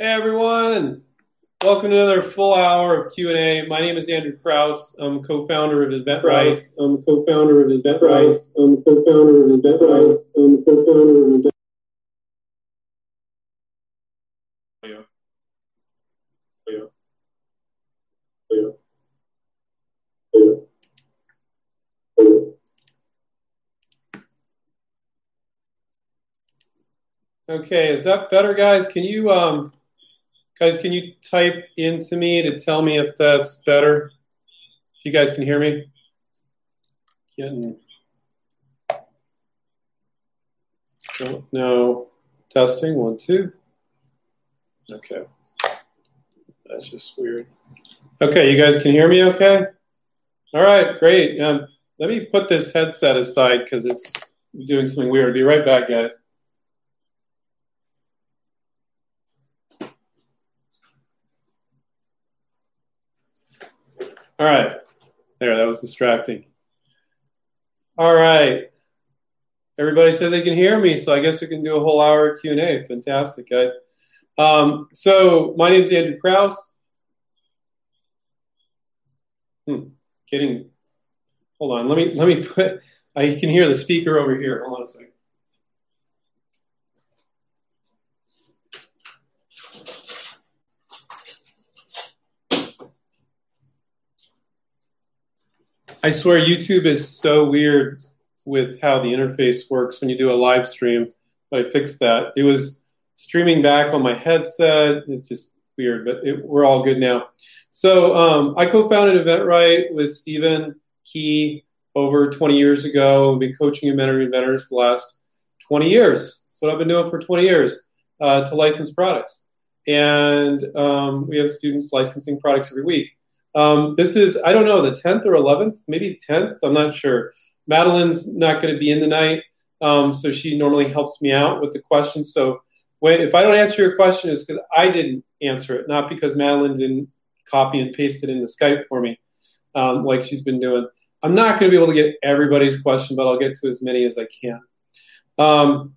Hey everyone, welcome to another full hour of Q and A. My name is Andrew Krauss. I'm co-founder of InventRight. I'm co-founder of InventRight. I'm co-founder of InventRight. I'm co-founder of InventRight. Okay, is that better, guys? Can you, um, guys, can you type into me to tell me if that's better? If you guys can hear me? Getting. Know. Testing one, two. Okay. That's just weird. Okay, you guys can hear me okay? All right, great. Um, let me put this headset aside because it's doing something weird. Be right back, guys. All right. There, that was distracting. All right. Everybody says they can hear me, so I guess we can do a whole hour Q&A. Fantastic, guys. Um, so my name is Andrew Krauss. Hmm, getting, hold on. Let me, let me put, I can hear the speaker over here. Hold on a second. I swear YouTube is so weird with how the interface works when you do a live stream. But I fixed that. It was streaming back on my headset. It's just weird, but it, we're all good now. So um, I co-founded InventRight with Stephen Key over 20 years ago. I've been coaching and mentoring inventors for the last 20 years. That's what I've been doing for 20 years uh, to license products. And um, we have students licensing products every week. Um, this is, I don't know, the 10th or 11th, maybe 10th. I'm not sure. Madeline's not going to be in tonight, um, so she normally helps me out with the questions. So when, if I don't answer your question, it's because I didn't answer it, not because Madeline didn't copy and paste it into Skype for me, um, like she's been doing. I'm not going to be able to get everybody's question, but I'll get to as many as I can. Um,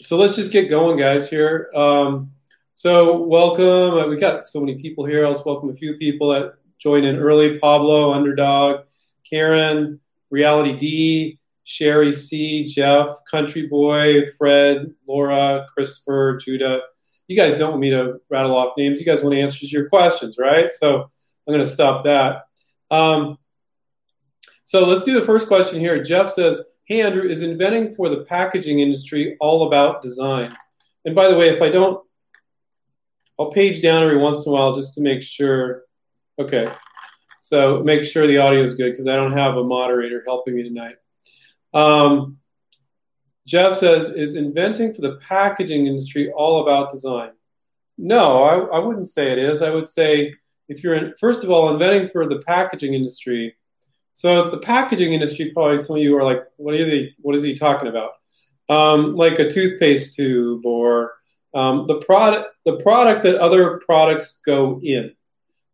so let's just get going, guys. Here. Um, so welcome. Uh, we got so many people here. Let's welcome a few people that joined in early. Pablo, Underdog, Karen, Reality D, Sherry C, Jeff, Country Boy, Fred, Laura, Christopher, Judah. You guys don't want me to rattle off names. You guys want answers to your questions, right? So I'm going to stop that. Um, so let's do the first question here. Jeff says, Hey, Andrew, is inventing for the packaging industry all about design? And by the way, if I don't I'll page down every once in a while just to make sure. Okay. So make sure the audio is good because I don't have a moderator helping me tonight. Um, Jeff says, is inventing for the packaging industry all about design? No, I, I wouldn't say it is. I would say if you're in, first of all, inventing for the packaging industry. So the packaging industry, probably some of you are like, what are they? What is he talking about? Um, like a toothpaste tube or um, the product the product that other products go in.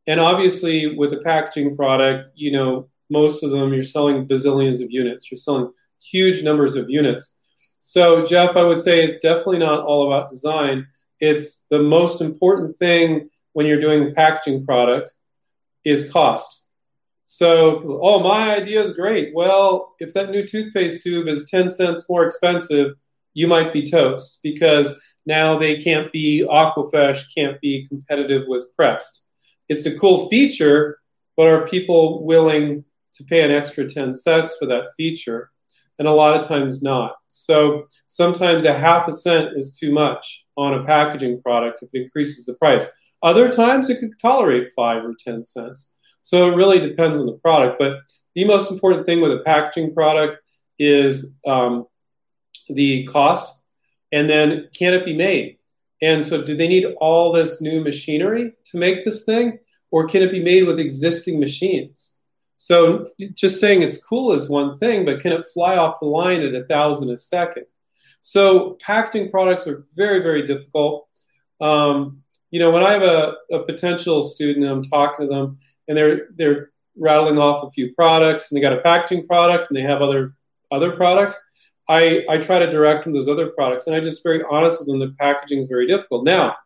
And obviously with a packaging product you know most of them you're selling bazillions of units. You're selling huge numbers of units. So jeff i would say it's definitely not all about design. It's the most important thing when you're doing a packaging product is cost. So oh my idea is great. Well if that new toothpaste tube is 10 cents more expensive you might be toast because now they can't be Aquafresh, can't be competitive with Crest. It's a cool feature, but are people willing to pay an extra 10 cents for that feature? And a lot of times not. So sometimes a half a cent is too much on a packaging product if it increases the price. Other times it could tolerate five or 10 cents. So it really depends on the product. But the most important thing with a packaging product is um, the cost and then can it be made? And so, do they need all this new machinery to make this thing, or can it be made with existing machines? So, just saying it's cool is one thing, but can it fly off the line at a thousand a second? So, packaging products are very, very difficult. Um, you know, when I have a, a potential student, I'm talking to them, and they're they're rattling off a few products, and they got a packaging product, and they have other other products I, I try to direct them those other products, and I just very honest with them. The packaging is very difficult. Now,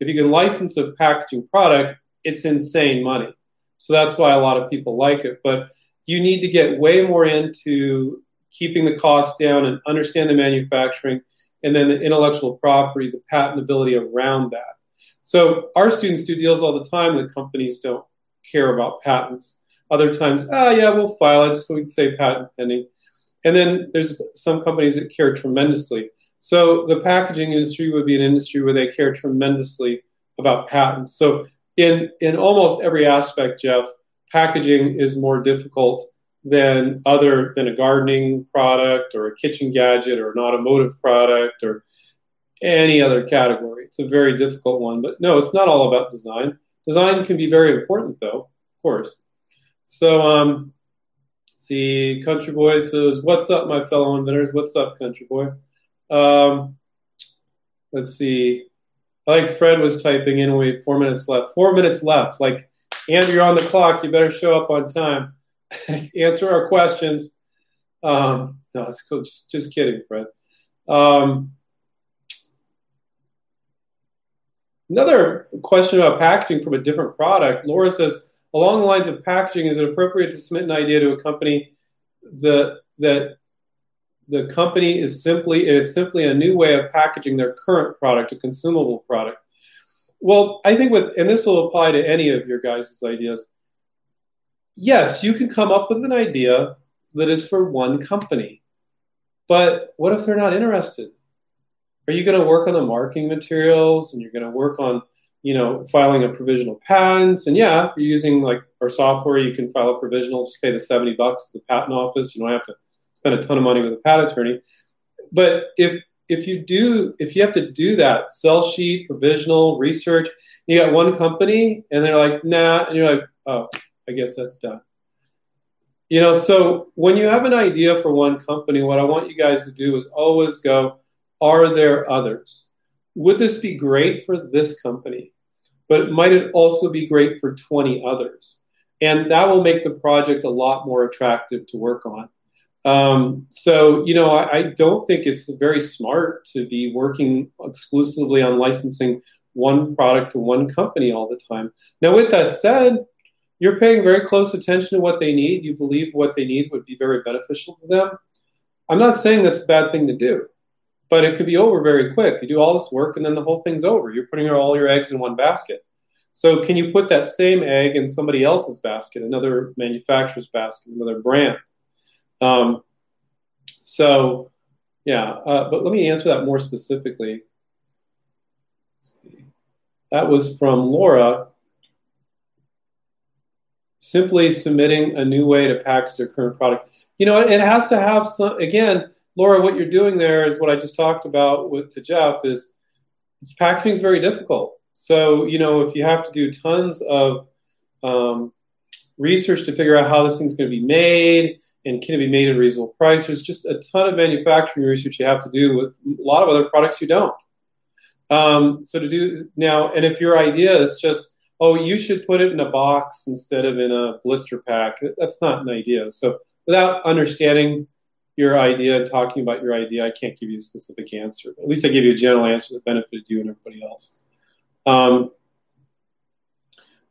if you can license a packaging product, it's insane money. So that's why a lot of people like it. But you need to get way more into keeping the costs down and understand the manufacturing and then the intellectual property, the patentability around that. So our students do deals all the time that companies don't care about patents. Other times, ah, yeah, we'll file it just so we can say patent pending. And then there's some companies that care tremendously. So the packaging industry would be an industry where they care tremendously about patents. So in in almost every aspect, Jeff, packaging is more difficult than other than a gardening product or a kitchen gadget or an automotive product or any other category. It's a very difficult one, but no, it's not all about design. Design can be very important, though, of course. So, um, see, Country Boy says, "What's up, my fellow inventors? What's up, Country Boy?" Um, let's see. I like Fred was typing in. We have four minutes left. Four minutes left. Like, and you're on the clock. You better show up on time. Answer our questions. Um, no, it's cool. Just, just kidding, Fred. Um, another question about packaging from a different product. Laura says, along the lines of packaging, is it appropriate to submit an idea to a company that that the company is simply it's simply a new way of packaging their current product, a consumable product. Well, I think with and this will apply to any of your guys' ideas. Yes, you can come up with an idea that is for one company. But what if they're not interested? Are you going to work on the marketing materials and you're going to work on, you know, filing a provisional patent? And yeah, if you're using like our software, you can file a provisional, just pay the 70 bucks to the patent office. You don't have to spend a ton of money with a patent attorney. But if if you do if you have to do that sell sheet provisional research you got one company and they're like nah and you're like oh i guess that's done you know so when you have an idea for one company what i want you guys to do is always go are there others would this be great for this company but might it also be great for 20 others and that will make the project a lot more attractive to work on um, so, you know, I, I, don't think it's very smart to be working exclusively on licensing one product to one company all the time. Now, with that said, you're paying very close attention to what they need. You believe what they need would be very beneficial to them. I'm not saying that's a bad thing to do, but it could be over very quick. You do all this work and then the whole thing's over. You're putting all your eggs in one basket. So, can you put that same egg in somebody else's basket, another manufacturer's basket, another brand? Um, so, yeah, uh, but let me answer that more specifically. That was from Laura. Simply submitting a new way to package their current product. You know, it has to have some. Again, Laura, what you're doing there is what I just talked about with to Jeff. Is packaging is very difficult. So, you know, if you have to do tons of um, research to figure out how this thing's going to be made, and can it be made at a reasonable price? There's just a ton of manufacturing research you have to do with a lot of other products you don't. Um, so to do now, and if your idea is just, oh, you should put it in a box instead of in a blister pack, that's not an idea. So without understanding your idea and talking about your idea, I can't give you a specific answer. At least I give you a general answer that benefited you and everybody else. Um,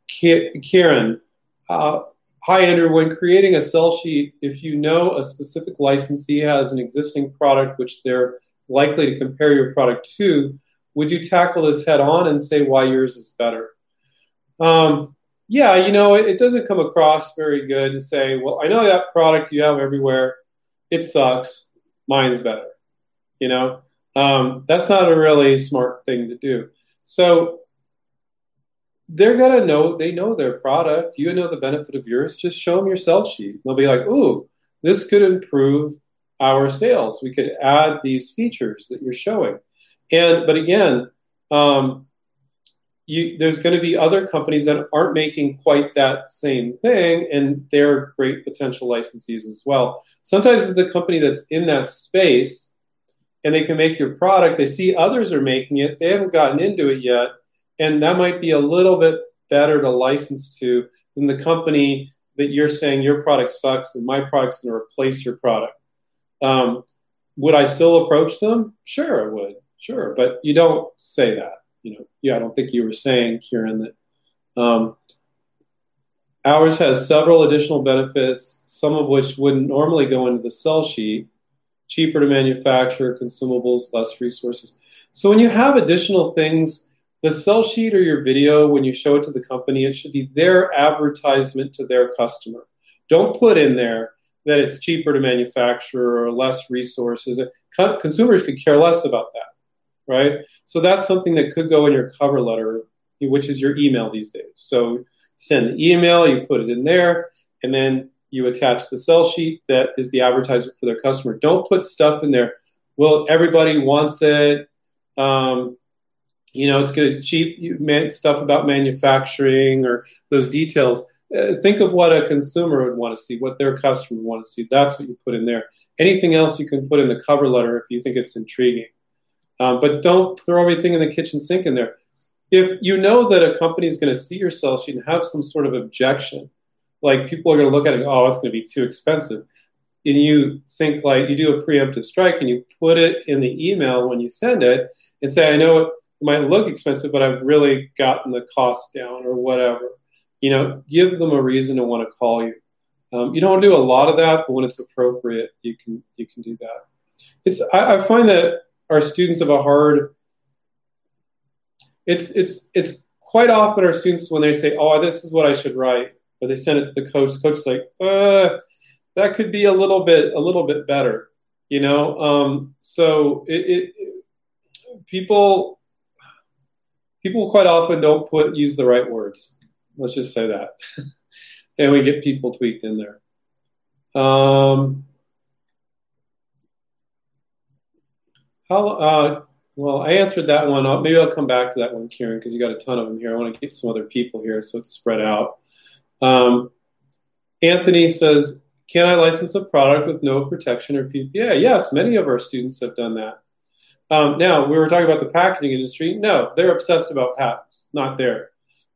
Karen, uh, Hi, Andrew. When creating a sell sheet, if you know a specific licensee has an existing product which they're likely to compare your product to, would you tackle this head on and say why yours is better? Um, yeah, you know, it, it, doesn't come across very good to say, well, I know that product you have everywhere. It sucks. Mine's better. You know, um, that's not a really smart thing to do. So they're gonna know they know their product. You know the benefit of yours. Just show them your sell sheet. They'll be like, "Ooh, this could improve our sales. We could add these features that you're showing." And but again, um, you, there's going to be other companies that aren't making quite that same thing, and they're great potential licensees as well. Sometimes it's a company that's in that space, and they can make your product. They see others are making it. They haven't gotten into it yet and that might be a little bit better to license to than the company that you're saying your product sucks and my product's going to replace your product. Um, would I still approach them? Sure, I would. Sure, but you don't say that. You know, yeah, I don't think you were saying, Kieran, that um, ours has several additional benefits, some of which wouldn't normally go into the sell sheet. Cheaper to manufacture, consumables, less resources. So when you have additional things, the sell sheet or your video, when you show it to the company, it should be their advertisement to their customer. Don't put in there that it's cheaper to manufacture or less resources. Consumers could care less about that right? So that's something that could go in your cover letter, which is your email these days. So send the email, you put it in there, and then you attach the sell sheet that is the advertisement for their customer. Don't put stuff in there. Well, everybody wants it. Um, you know, it's good cheap you man stuff about manufacturing or those details. Uh, think of what a consumer would want to see, what their customer would want to see. That's what you put in there. Anything else you can put in the cover letter if you think it's intriguing. Um, but don't throw everything in the kitchen sink in there. If you know that a company is going to see your sell sheet and have some sort of objection, like people are going to look at it, oh, it's going to be too expensive, and you think like you do a preemptive strike and you put it in the email when you send it and say, I know it might look expensive, but I've really gotten the cost down or whatever. You know, give them a reason to want to call you. Um, you don't do a lot of that, but when it's appropriate, you can you can do that. It's I, I find that our students have a hard it's it's it's quite often our students when they say oh this is what i should write or they send it to the coach the coach's like uh, that could be a little bit a little bit better you know? Um, so it, it, people people quite often don't put use the right words. Let's just say that. And we get people tweaked in there. Um, How, uh, well, I answered that one. I'll, maybe I'll come back to that one, Kieran, because you got a ton of them here. I want to get some other people here, so it's spread out. Um, Anthony says, "Can I license a product with no protection or PPA?" Yes, many of our students have done that. Um, now we were talking about the packaging industry. No, they're obsessed about patents. Not there.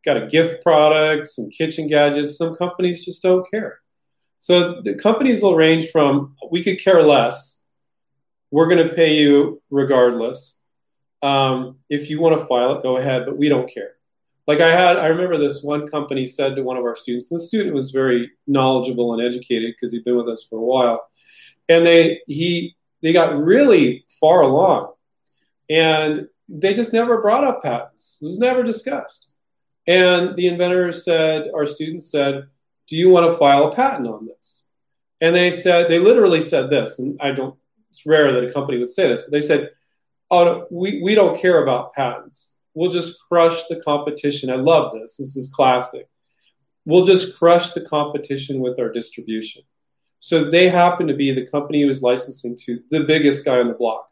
Got a gift product, some kitchen gadgets. Some companies just don't care. So the companies will range from we could care less we're going to pay you regardless. Um, if you want to file it, go ahead, but we don't care. Like I had, I remember this one company said to one of our students, the student was very knowledgeable and educated because he'd been with us for a while, and they he they got really far along, and they just never brought up patents. It was never discussed. And the inventor said, our students said, "Do you want to file a patent on this?" And they said, they literally said this, and I don't it's rare that a company would say this, but they said, "Oh, no, we we don't care about patents. We'll just crush the competition." I love this. This is classic. We'll just crush the competition with our distribution. So they happen to be the company who is licensing to the biggest guy on the block.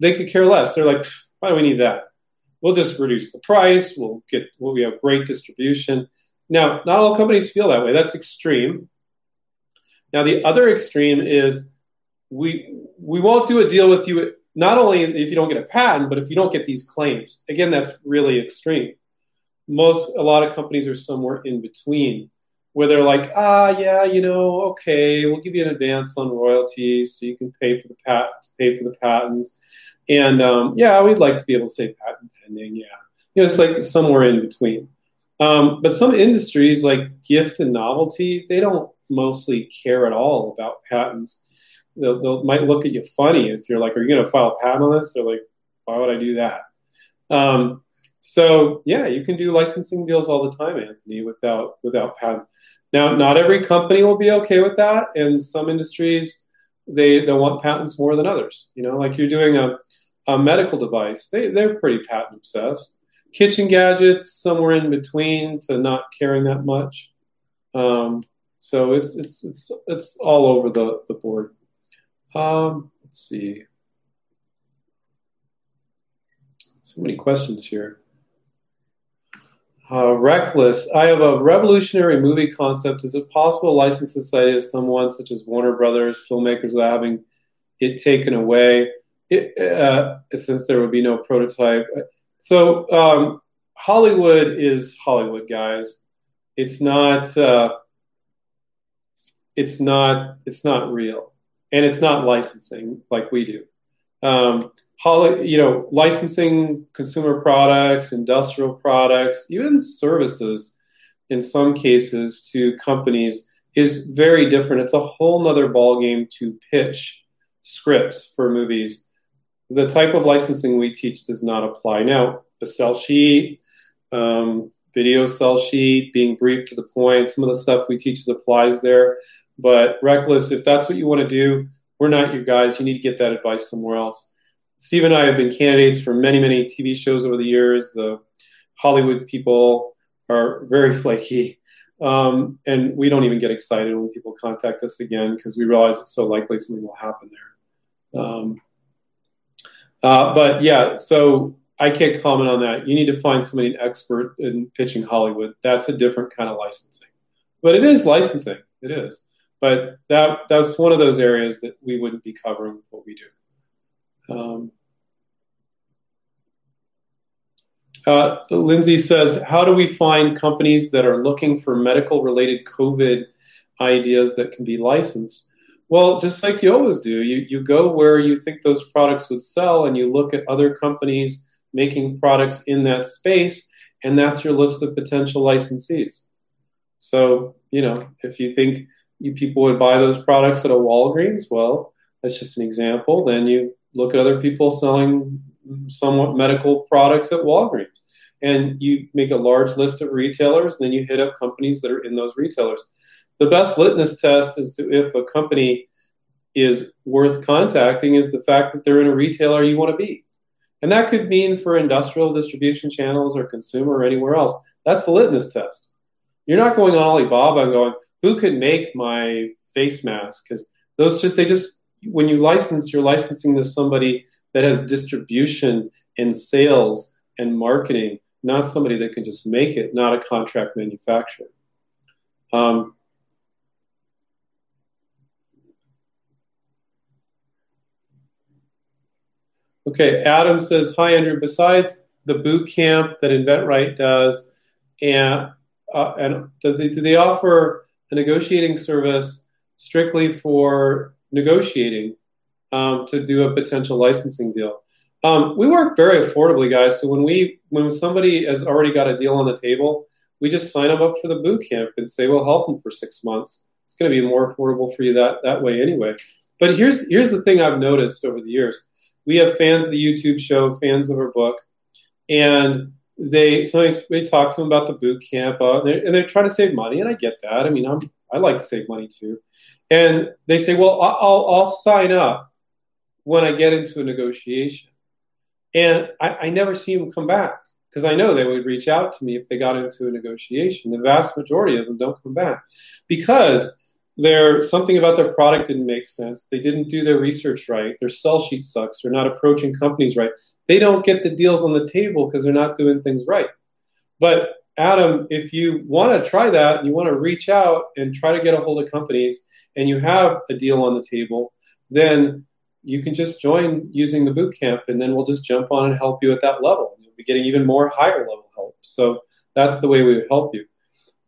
They could care less. They're like, why do we need that? We'll just reduce the price. We'll get. Well, we have great distribution. Now, not all companies feel that way. That's extreme. Now, the other extreme is we we won't do a deal with you not only if you don't get a patent, but if you don't get these claims. Again, that's really extreme. Most a lot of companies are somewhere in between, where they're like, ah, yeah, you know, okay, we'll give you an advance on royalties, so you can pay for the patent, pay for the patent, and um, yeah, we'd like to be able to say patent pending. Yeah, you know, it's like somewhere in between. Um, but some industries like gift and novelty, they don't mostly care at all about patents they'll, they'll might look at you funny if you're like, "Are you going to file a patent on this?" They're like, "Why would I do that?" Um, so yeah, you can do licensing deals all the time, Anthony, without without patents. Now, not every company will be okay with that, and some industries they they want patents more than others. You know, like you're doing a, a medical device, they they're pretty patent obsessed. Kitchen gadgets, somewhere in between to not caring that much. Um, so it's it's it's it's all over the the board. Um, let's see. So many questions here. Uh, reckless. I have a revolutionary movie concept. Is it possible to license this idea someone such as Warner Brothers, filmmakers, without having it taken away? It, uh, since there would be no prototype. So um, Hollywood is Hollywood, guys. It's not. Uh, it's not. It's not real and it's not licensing like we do. Um, you know, licensing consumer products, industrial products, even services in some cases to companies is very different. It's a whole nother ballgame to pitch scripts for movies. The type of licensing we teach does not apply. Now, a sell sheet, um, video sell sheet, being brief to the point, some of the stuff we teach applies there. But reckless, if that's what you want to do, we're not your guys. You need to get that advice somewhere else. Steve and I have been candidates for many, many TV shows over the years. The Hollywood people are very flaky. Um, and we don't even get excited when people contact us again because we realize it's so likely something will happen there. Um, uh, but yeah, so I can't comment on that. You need to find somebody an expert in pitching Hollywood. That's a different kind of licensing. But it is licensing. It is. But that that's one of those areas that we wouldn't be covering with what we do. Um, uh, Lindsay says, How do we find companies that are looking for medical related COVID ideas that can be licensed? Well, just like you always do, you, you go where you think those products would sell and you look at other companies making products in that space, and that's your list of potential licensees. So, you know, if you think you people would buy those products at a Walgreens, well, that's just an example. Then you look at other people selling somewhat medical products at Walgreens. And you make a large list of retailers, then you hit up companies that are in those retailers. The best litmus test is to if a company is worth contacting is the fact that they're in a retailer you want to be. And that could mean for industrial distribution channels or consumer or anywhere else. That's the litmus test. You're not going on Alibaba and going, who could make my face mask? Because those just, they just, when you license, you're licensing to somebody that has distribution and sales and marketing, not somebody that can just make it, not a contract manufacturer. Um, okay, Adam says, Hi, Andrew. Besides the boot camp that InventRight does, and, uh, and does they, do they offer a negotiating service strictly for negotiating um, to do a potential licensing deal. Um, we work very affordably, guys. So when we when somebody has already got a deal on the table, we just sign them up for the boot camp and say we'll help them for six months. It's going to be more affordable for you that that way anyway. But here's here's the thing I've noticed over the years. We have fans of the YouTube show, fans of our book, and they sometimes they talk to them about the boot camp, uh, and, they're, and they're trying to save money, and I get that. I mean, I'm I like to save money too, and they say, well, I'll I'll sign up when I get into a negotiation. And I, I never see them come back because I know they would reach out to me if they got into a negotiation. The vast majority of them don't come back because there's something about their product didn't make sense. They didn't do their research right. Their sell sheet sucks. They're not approaching companies right. They don't get the deals on the table because they're not doing things right. But Adam, if you want to try that you want to reach out and try to get a hold of companies and you have a deal on the table, then you can just join using the boot camp and then we'll just jump on and help you at that level. You'll be getting even more higher level help. So that's the way we would help you.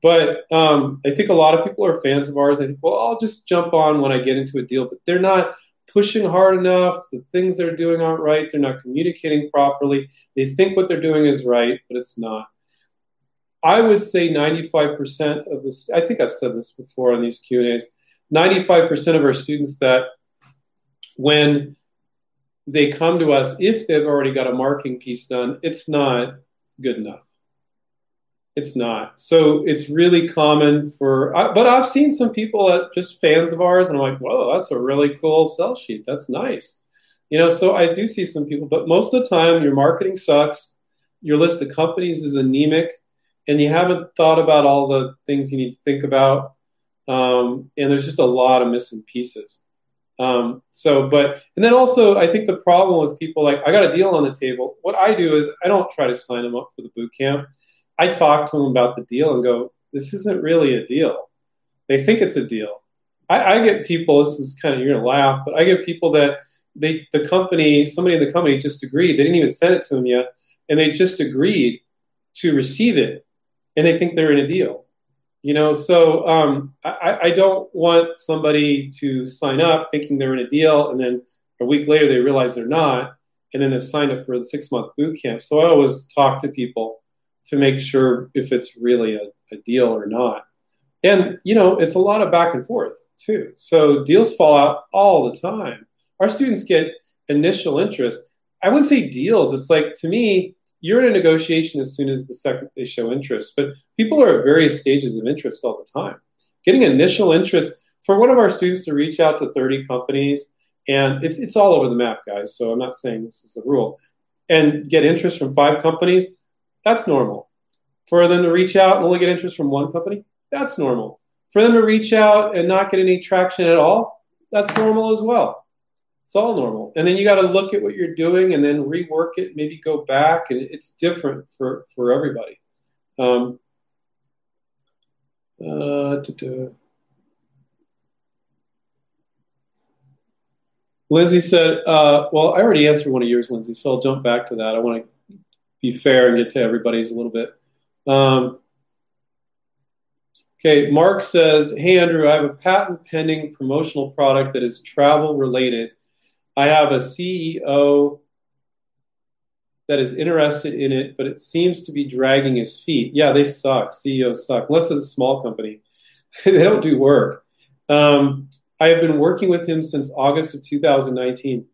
But um, I think a lot of people are fans of ours. They think, well, I'll just jump on when I get into a deal, but they're not pushing hard enough. The things they're doing aren't right. They're not communicating properly. They think what they're doing is right, but it's not. I would say 95% of this, I think I've said this before on these Q&As, 95% of our students that when they come to us, if they've already got a marking piece done, it's not good enough. It's not. So it's really common for, but I've seen some people that just fans of ours, and I'm like, whoa, that's a really cool sell sheet. That's nice. You know, so I do see some people, but most of the time, your marketing sucks. Your list of companies is anemic, and you haven't thought about all the things you need to think about. Um, and there's just a lot of missing pieces. Um, so, but, and then also, I think the problem with people like, I got a deal on the table. What I do is I don't try to sign them up for the boot camp. I talk to them about the deal and go, this isn't really a deal. They think it's a deal. I, I get people, this is kind of, you're going to laugh, but I get people that they, the company, somebody in the company just agreed. They didn't even send it to them yet. And they just agreed to receive it. And they think they're in a deal. You know, so um, I, I don't want somebody to sign up thinking they're in a deal and then a week later they realize they're not and then they've signed up for the six month boot camp. So I always talk to people to make sure if it's really a, a deal or not. And you know, it's a lot of back and forth too. So deals fall out all the time. Our students get initial interest. I wouldn't say deals. It's like to me, you're in a negotiation as soon as the second they show interest. But people are at various stages of interest all the time. Getting initial interest for one of our students to reach out to 30 companies, and it's it's all over the map, guys. So I'm not saying this is a rule, and get interest from five companies, that's normal. For them to reach out and only get interest from one company, that's normal. For them to reach out and not get any traction at all, that's normal as well. It's all normal. And then you got to look at what you're doing and then rework it, maybe go back, and it's different for for everybody. Um, uh, Lindsay said, uh, well, I already answered one of yours, Lindsay, so I'll jump back to that. I want to be fair and get to everybody's a little bit. Um, okay, Mark says, hey, Andrew, I have a patent pending promotional product that is travel related. I have a CEO that is interested in it, but it seems to be dragging his feet. Yeah, they suck. CEOs suck, unless it's a small company. they don't do work. Um, I have been working with him since August of 2019.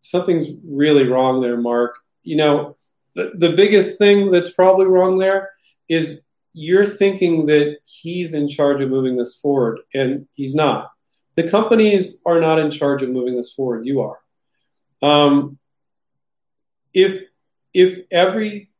Something's really wrong there, Mark. You know, the, the biggest thing that's probably wrong there is you're thinking that he's in charge of moving this forward, and he's not. The companies are not in charge of moving this forward. You are. Um, if if every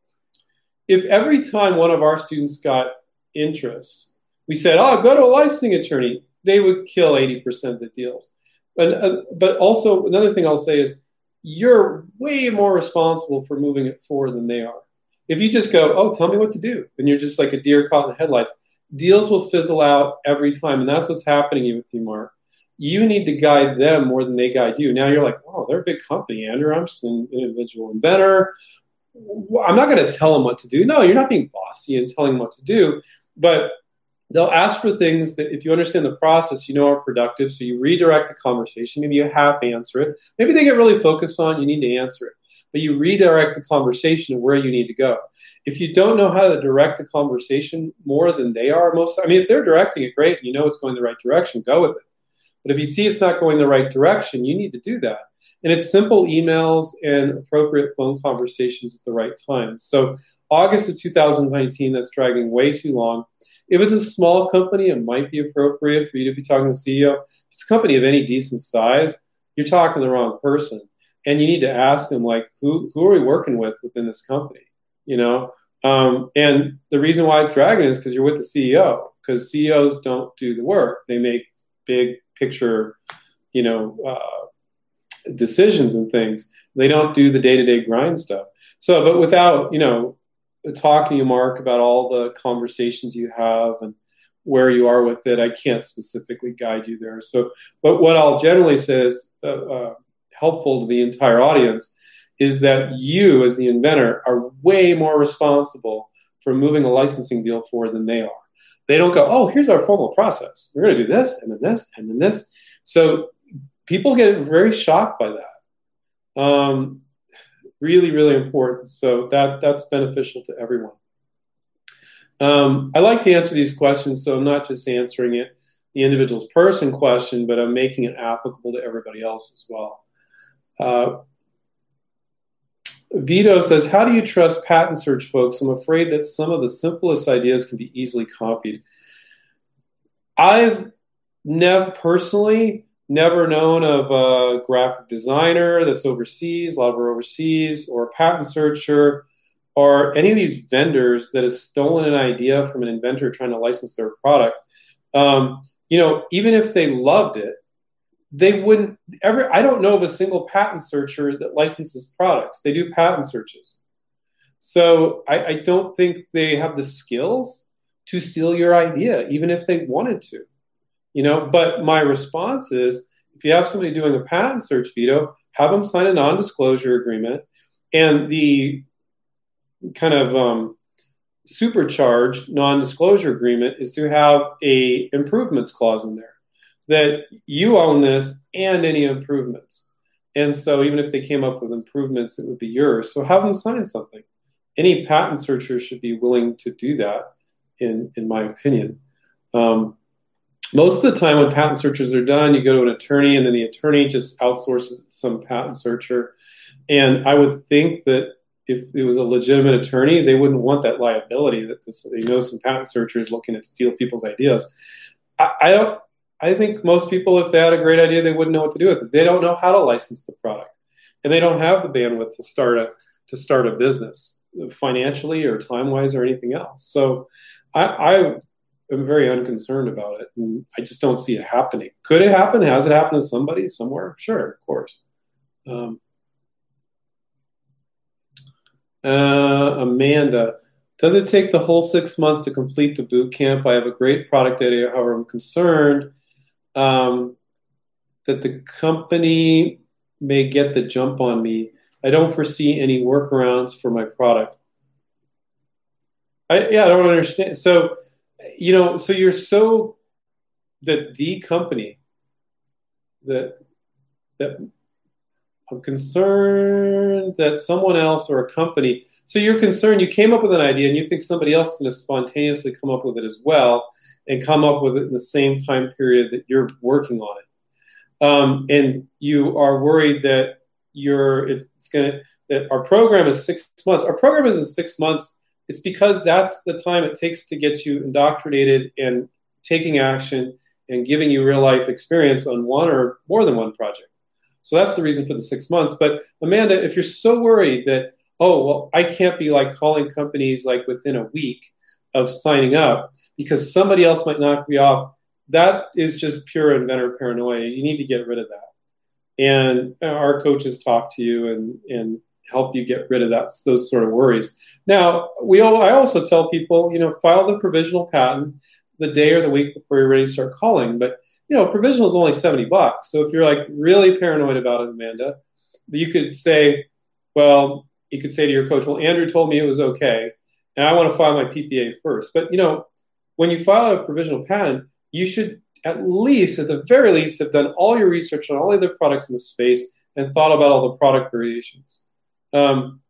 if every time one of our students got interest, we said, "Oh, go to a licensing attorney," they would kill eighty percent of the deals. But uh, but also another thing I'll say is you're way more responsible for moving it forward than they are. If you just go, "Oh, tell me what to do," and you're just like a deer caught in the headlights, deals will fizzle out every time, and that's what's happening with you, Mark you need to guide them more than they guide you. Now you're like, oh, they're a big company, Andrew. I'm just an individual inventor. I'm not going to tell them what to do. No, you're not being bossy and telling them what to do, but they'll ask for things that if you understand the process, you know are productive. So you redirect the conversation. Maybe you half answer it. Maybe they get really focused on you need to answer it, but you redirect the conversation to where you need to go. If you don't know how to direct the conversation more than they are, most I mean, if they're directing it, great. You know it's going the right direction. Go with it. But if you see it's not going the right direction, you need to do that. And it's simple emails and appropriate phone conversations at the right time. So, August of 2019, that's dragging way too long. If it's a small company, it might be appropriate for you to be talking to the CEO. If it's a company of any decent size, you're talking to the wrong person. And you need to ask them, like, who, who are we working with within this company? You know? Um, and the reason why it's dragging is because you're with the CEO, because CEOs don't do the work. They make big picture, you know, uh, decisions and things. They don't do the day to day grind stuff. So, but without, you know, talking to you, Mark about all the conversations you have and where you are with it, I can't specifically guide you there. So, but what I'll generally say is uh, uh, helpful to the entire audience is that you, as the inventor, are way more responsible for moving a licensing deal forward than they are. They don't go, oh, here's our formal process. We're going to do this and then this and then this. So people get very shocked by that. Um, really, really important. So that that's beneficial to everyone. Um, I like to answer these questions, so I'm not just answering it the individual's person question, but I'm making it applicable to everybody else as well. Uh, Vito says, How do you trust patent search folks? I'm afraid that some of the simplest ideas can be easily copied. I've never personally never known of a graphic designer that's overseas, a lot of are overseas, or a patent searcher, or any of these vendors that has stolen an idea from an inventor trying to license their product. Um, you know, even if they loved it, they wouldn't ever i don't know of a single patent searcher that licenses products. They do patent searches. So I, I, don't think they have the skills to steal your idea even if they wanted to you know but my response is if you have somebody doing a patent search Vito have them sign a non-disclosure agreement and the kind of um, supercharged non-disclosure agreement is to have a improvements clause in there that you own this and any improvements. And so even if they came up with improvements, it would be yours. So have them sign something. Any patent searcher should be willing to do that, in, in my opinion. Um, most of the time when patent searches are done, you go to an attorney and then the attorney just outsources some patent searcher. And I would think that if it was a legitimate attorney, they wouldn't want that liability that this, they know some patent searchers looking to steal people's ideas. I, I don't. I think most people, if they had a great idea, they wouldn't know what to do with it. They don't know how to license the product, and they don't have the bandwidth to start a to start a business financially or time wise or anything else. So, I, I am very unconcerned about it, and I just don't see it happening. Could it happen? Has it happened to somebody somewhere? Sure, of course. Um, uh, Amanda, does it take the whole six months to complete the boot camp? I have a great product idea. However, I'm concerned um, that the company may get the jump on me. I don't foresee any workarounds for my product. I, yeah, I don't understand. So, you know, so you're so that the company that that I'm concerned that someone else or a company. So you're concerned you came up with an idea and you think somebody else is going to spontaneously come up with it as well and come up with it in the same time period that you're working on it. Um, and you are worried that you're it's going to that our program is six months. Our program isn't six months. It's because that's the time it takes to get you indoctrinated and taking action and giving you real life experience on one or more than one project. So that's the reason for the six months. But Amanda, if you're so worried that, oh, well, I can't be like calling companies like within a week of signing up because somebody else might knock me off, that is just pure inventor paranoia. You need to get rid of that. And our coaches talk to you and, and help you get rid of that those sort of worries. Now, we all, I also tell people, you know, file the provisional patent the day or the week before you're ready to start calling. But you know, provisional is only 70 bucks. So if you're like really paranoid about it, Amanda, you could say, well, you could say to your coach, well, Andrew told me it was okay, and I want to file my PPA first. But, you know, when you file a provisional patent, you should at least, at the very least, have done all your research on all the other products in the space and thought about all the product variations um,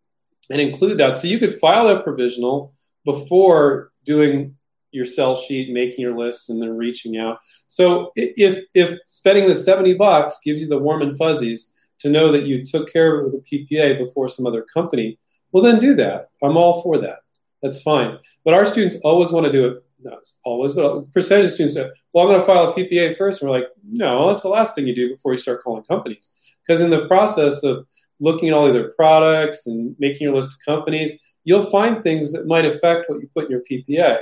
and include that. So you could file that provisional before doing your sell sheet, making your list, and then reaching out. So if if spending the seventy bucks gives you the warm and fuzzies to know that you took care of it with a PPA before some other company, well then do that. I'm all for that. That's fine. But our students always want to do it. Not always, but a percentage of students say, "Well, I'm going to file a PPA first. And we're like, "No, that's the last thing you do before you start calling companies." Because in the process of looking at all of their products and making your list of companies, you'll find things that might affect what you put in your PPA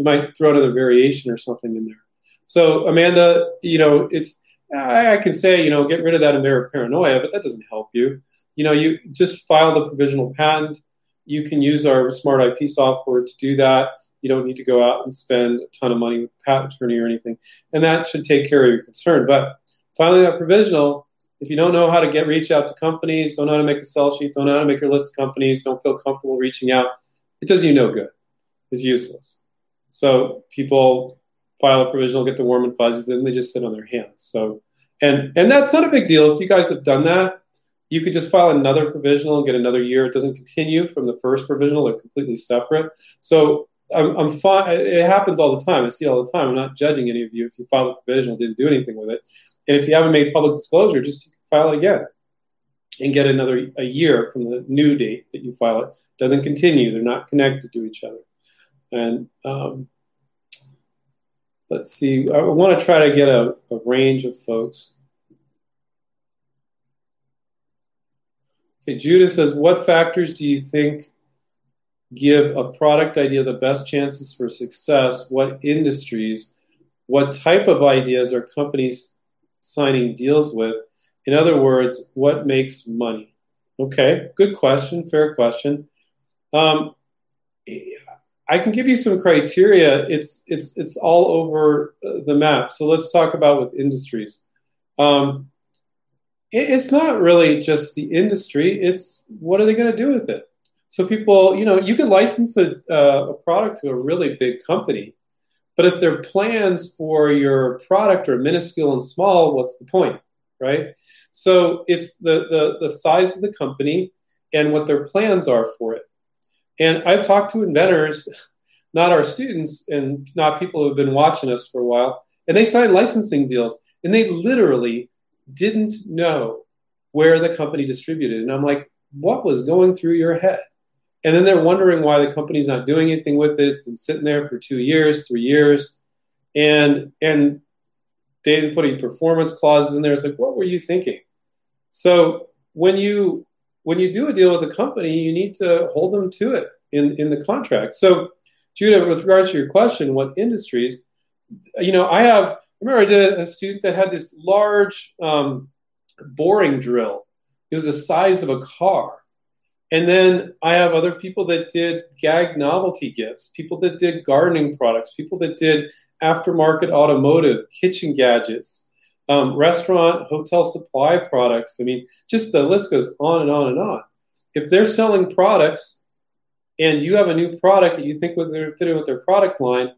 you might throw another variation or something in there. So Amanda, you know, it's I, I can say, you know, get rid of that inventor paranoia, but that doesn't help you. You know, you just file the provisional patent. You can use our smart IP software to do that. You don't need to go out and spend a ton of money with a patent attorney or anything. And that should take care of your concern. But filing that provisional, if you don't know how to get reach out to companies, don't know how to make a sell sheet, don't know how to make your list of companies, don't feel comfortable reaching out, it does you no good. It's useless. So people file a provisional, get the warm and fuzzies, and they just sit on their hands. So, and and that's not a big deal. If you guys have done that, you could just file another provisional and get another year. It doesn't continue from the first provisional; they're completely separate. So I'm, I'm fine. It happens all the time. I see all the time. I'm not judging any of you if you file a provisional, didn't do anything with it, and if you haven't made public disclosure, just file it again and get another a year from the new date that you file it. Doesn't continue. They're not connected to each other. And um, let's see, I want to try to get a, a range of folks. Okay, Judith says, what factors do you think give a product idea the best chances for success? What industries? What type of ideas are companies signing deals with? In other words, what makes money? Okay, good question, fair question. Um, I can give you some criteria. It's it's it's all over the map. So let's talk about with industries. Um, it, it's not really just the industry. It's what are they going to do with it? So people, you know, you can license a, uh, a product to a really big company, but if their plans for your product are minuscule and small, what's the point, right? So it's the, the, the size of the company and what their plans are for it. And I've talked to inventors, not our students and not people who have been watching us for a while, and they signed licensing deals and they literally didn't know where the company distributed. And I'm like, what was going through your head? And then they're wondering why the company's not doing anything with it. It's been sitting there for two years, three years. And and they didn't put any performance clauses in there. It's like, what were you thinking? So when you when you do a deal with a company, you need to hold them to it in, in the contract. So, Judah, with regards to your question, what industries, you know, I have, remember I did a student that had this large um, boring drill. It was the size of a car. And then I have other people that did gag novelty gifts, people that did gardening products, people that did aftermarket automotive, kitchen gadgets, um, restaurant, hotel supply products. I mean, just the list goes on and on and on. If they're selling products and you have a new product that you think would fit in with their product line,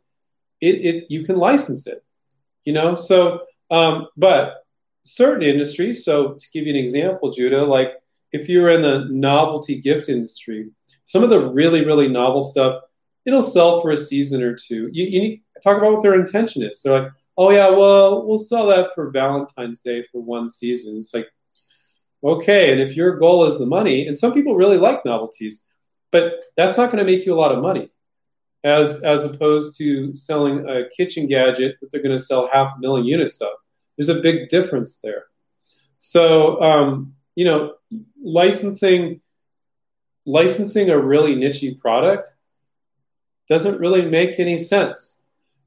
it, it you can license it. You know, so um, but certain industries. So to give you an example, Judah, like if you're in the novelty gift industry, some of the really really novel stuff, it'll sell for a season or two. You, you need, talk about what their intention is. They're like, oh yeah, well we'll sell that for Valentine's Day for one season. It's like, okay, and if your goal is the money, and some people really like novelties, but that's not going to make you a lot of money, as as opposed to selling a kitchen gadget that they're going to sell half a million units of. There's a big difference there. So um, you know, licensing licensing a really nichey product doesn't really make any sense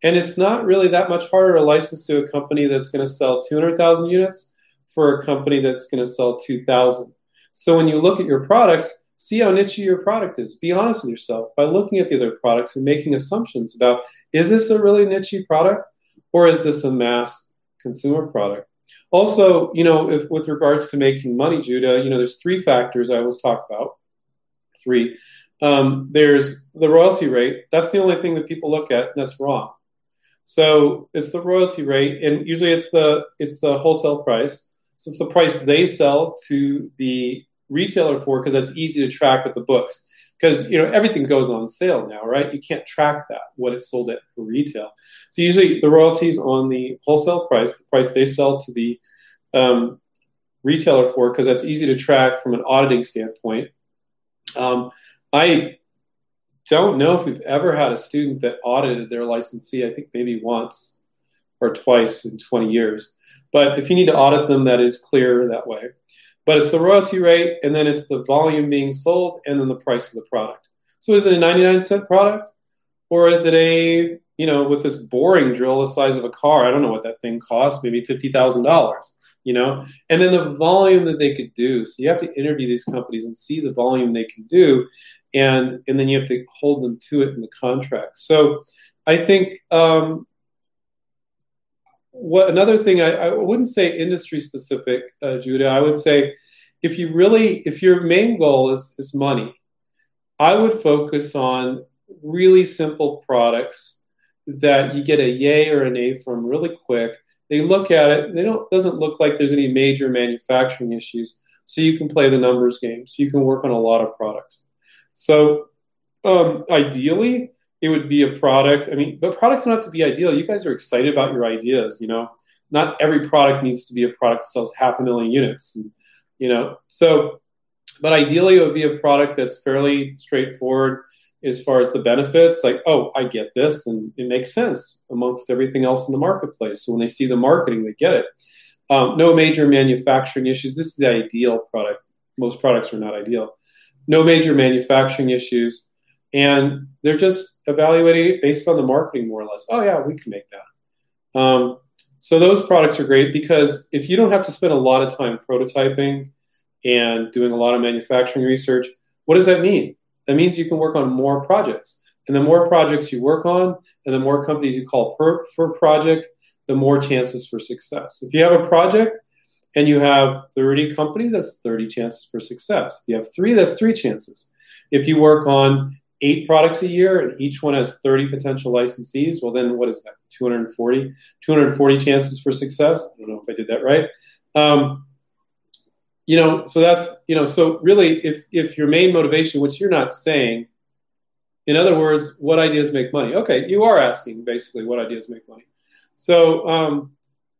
and it's not really that much harder to license to a company that's going to sell 200,000 units for a company that's going to sell 2,000. So when you look at your products, see how niche your product is. Be honest with yourself by looking at the other products and making assumptions about is this a really niche product or is this a mass consumer product? Also, you know, if, with regards to making money, Judah, you know, there's three factors I always talk about. Three. Um, there's the royalty rate. That's the only thing that people look at, and that's wrong. So it's the royalty rate, and usually it's the it's the wholesale price. So it's the price they sell to the retailer for because that's easy to track with the books. Because you know everything goes on sale now, right? You can't track that what it sold at for retail. So usually the royalties on the wholesale price, the price they sell to the um, retailer for, because that's easy to track from an auditing standpoint. Um, I don't know if we've ever had a student that audited their licensee. I think maybe once or twice in 20 years. But if you need to audit them, that is clear that way. But it's the royalty rate, and then it's the volume being sold, and then the price of the product. So is it a 99 cent product, or is it a you know with this boring drill the size of a car? I don't know what that thing costs, maybe fifty thousand dollars. You know, and then the volume that they could do. So you have to interview these companies and see the volume they can do, and and then you have to hold them to it in the contract. So I think um, what another thing I, I, wouldn't say industry specific, uh, Judah. I would say if you really if your main goal is is money, I would focus on really simple products that you get a yay or A from really quick. They look at it, they don't doesn't look like there's any major manufacturing issues. So you can play the numbers game. So you can work on a lot of products. So um, ideally, it would be a product. I mean, but products don't have to be ideal. You guys are excited about your ideas. You know, not every product needs to be a product that sells half a million units. And, you know, so but ideally, it would be a product that's fairly straightforward as far as the benefits. Like, oh, I get this, and it makes sense amongst everything else in the marketplace. So when they see the marketing, they get it. Um, no major manufacturing issues. This is the ideal product. Most products are not ideal no major manufacturing issues, and they're just evaluating it based on the marketing more or less. Oh yeah, we can make that. Um, so those products are great because if you don't have to spend a lot of time prototyping and doing a lot of manufacturing research, what does that mean? That means you can work on more projects. And the more projects you work on, and the more companies you call per, per project, the more chances for success. If you have a project and you have 30 companies, that's 30 chances for success. If you have three, that's three chances. If you work on eight products a year and each one has 30 potential licensees, well, then what is that? 240, 240 chances for success. I don't know if I did that right. Um, you know, so that's you know, so really, if if your main motivation, which you're not saying, in other words, what ideas make money? Okay, you are asking basically what ideas make money. So um,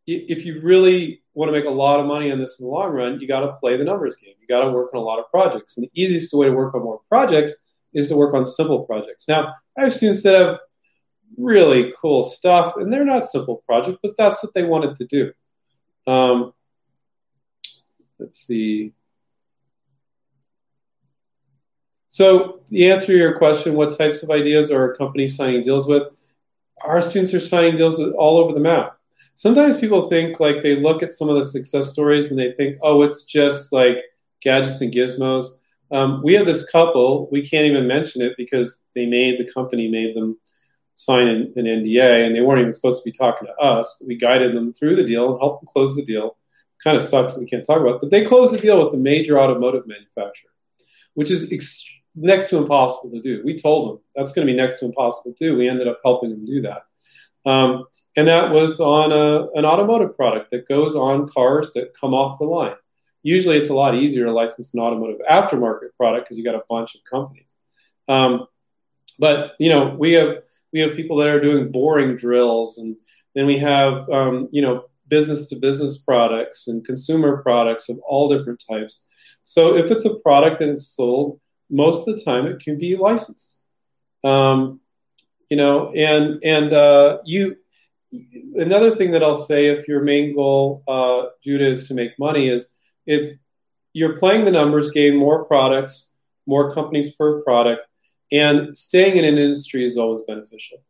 if you really want to make a lot of money on this in the long run, you got to play the numbers game. You got to work on a lot of projects, and the easiest way to work on more projects is to work on simple projects. Now, I have students that have really cool stuff, and they're not simple projects, but that's what they wanted to do. Um, let's see. So, the answer to your question, what types of ideas are companies signing deals with? Our students are signing deals with all over the map. Sometimes people think like they look at some of the success stories and they think, oh, it's just like gadgets and gizmos. Um, we have this couple, we can't even mention it because they made the company made them sign an, an, NDA, and they weren't even supposed to be talking to us. But we guided them through the deal and helped them close the deal. Kind of sucks we can't talk about, it, but they closed the deal with a major automotive manufacturer, which is ex- next to impossible to do. We told them that's going to be next to impossible to do. We ended up helping them do that, um, and that was on a, an automotive product that goes on cars that come off the line. Usually, it's a lot easier to license an automotive aftermarket product because you got a bunch of companies. Um, but you know, we have we have people that are doing boring drills, and then we have um, you know business to business products and consumer products of all different types. So if it's a product and it's sold, most of the time it can be licensed. Um, you know, and and uh, you another thing that I'll say if your main goal, uh, Judah, is to make money is is you're playing the numbers game, more products, more companies per product, and staying in an industry is always beneficial.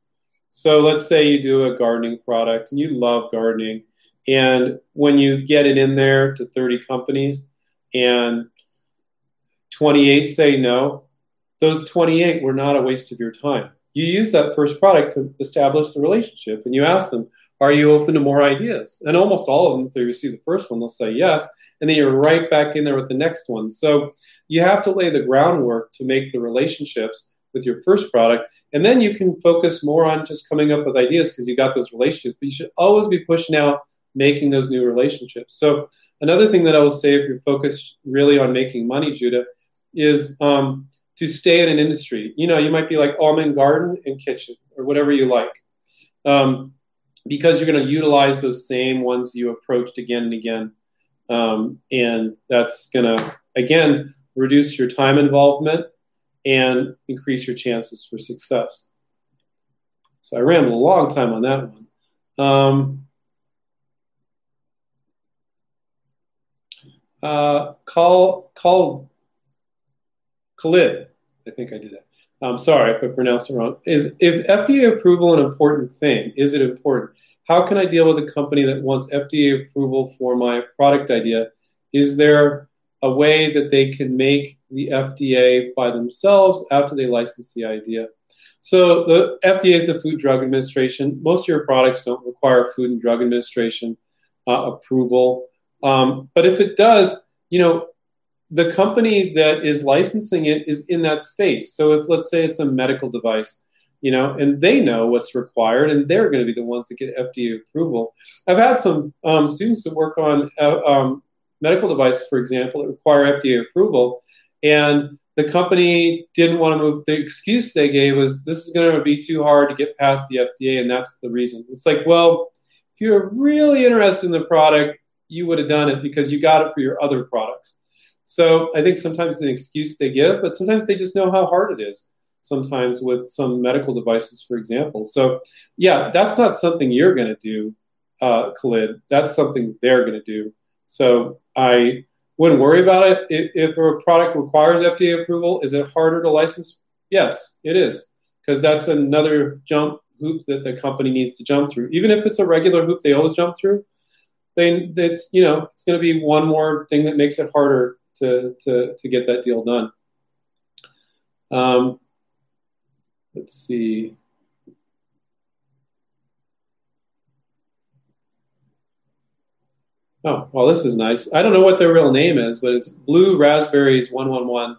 So let's say you do a gardening product and you love gardening. And when you get it in there to 30 companies and 28 say no, those 28 were not a waste of your time. You use that first product to establish the relationship and you ask them, are you open to more ideas? And almost all of them, if they receive the first one, they'll say yes. And then you're right back in there with the next one. So you have to lay the groundwork to make the relationships with your first product. And then you can focus more on just coming up with ideas because you got those relationships. But you should always be pushing out making those new relationships. So another thing that I will say if you're focused really on making money, Judah, is um, to stay in an industry. You know, you might be like, oh, I'm in garden and kitchen or whatever you like. Um, because you're going to utilize those same ones you approached again and again. Um, and that's going to, again, reduce your time involvement and increase your chances for success. So I rambled a long time on that one. Um, uh, call call Khalid. I think I did that. I'm sorry if I pronounced it wrong. Is if FDA approval an important thing? Is it important? How can I deal with a company that wants FDA approval for my product idea? Is there a way that they can make the FDA by themselves after they license the idea? So the FDA is the Food Drug Administration. Most of your products don't require Food and Drug Administration uh, approval, um, but if it does, you know, the company that is licensing it is in that space. So if let's say it's a medical device, you know, and they know what's required, and they're going to be the ones that get FDA approval. I've had some um, students that work on uh, um, medical devices, for example, that require FDA approval, and the company didn't want to move. The excuse they gave was this is going to be too hard to get past the FDA, and that's the reason. It's like, well, if you're really interested in the product, you would have done it because you got it for your other products. So I think sometimes it's an excuse they give, but sometimes they just know how hard it is. Sometimes with some medical devices, for example. So yeah, that's not something you're going to do, uh, Khalid. That's something they're going to do. So I wouldn't worry about it. If, if a product requires FDA approval, is it harder to license? Yes, it is, because that's another jump hoop that the company needs to jump through. Even if it's a regular hoop they always jump through, then it's you know it's going to be one more thing that makes it harder to, to, to get that deal done. Um, let's see. Oh, well, this is nice. I don't know what their real name is, but it's Blue Raspberries 111.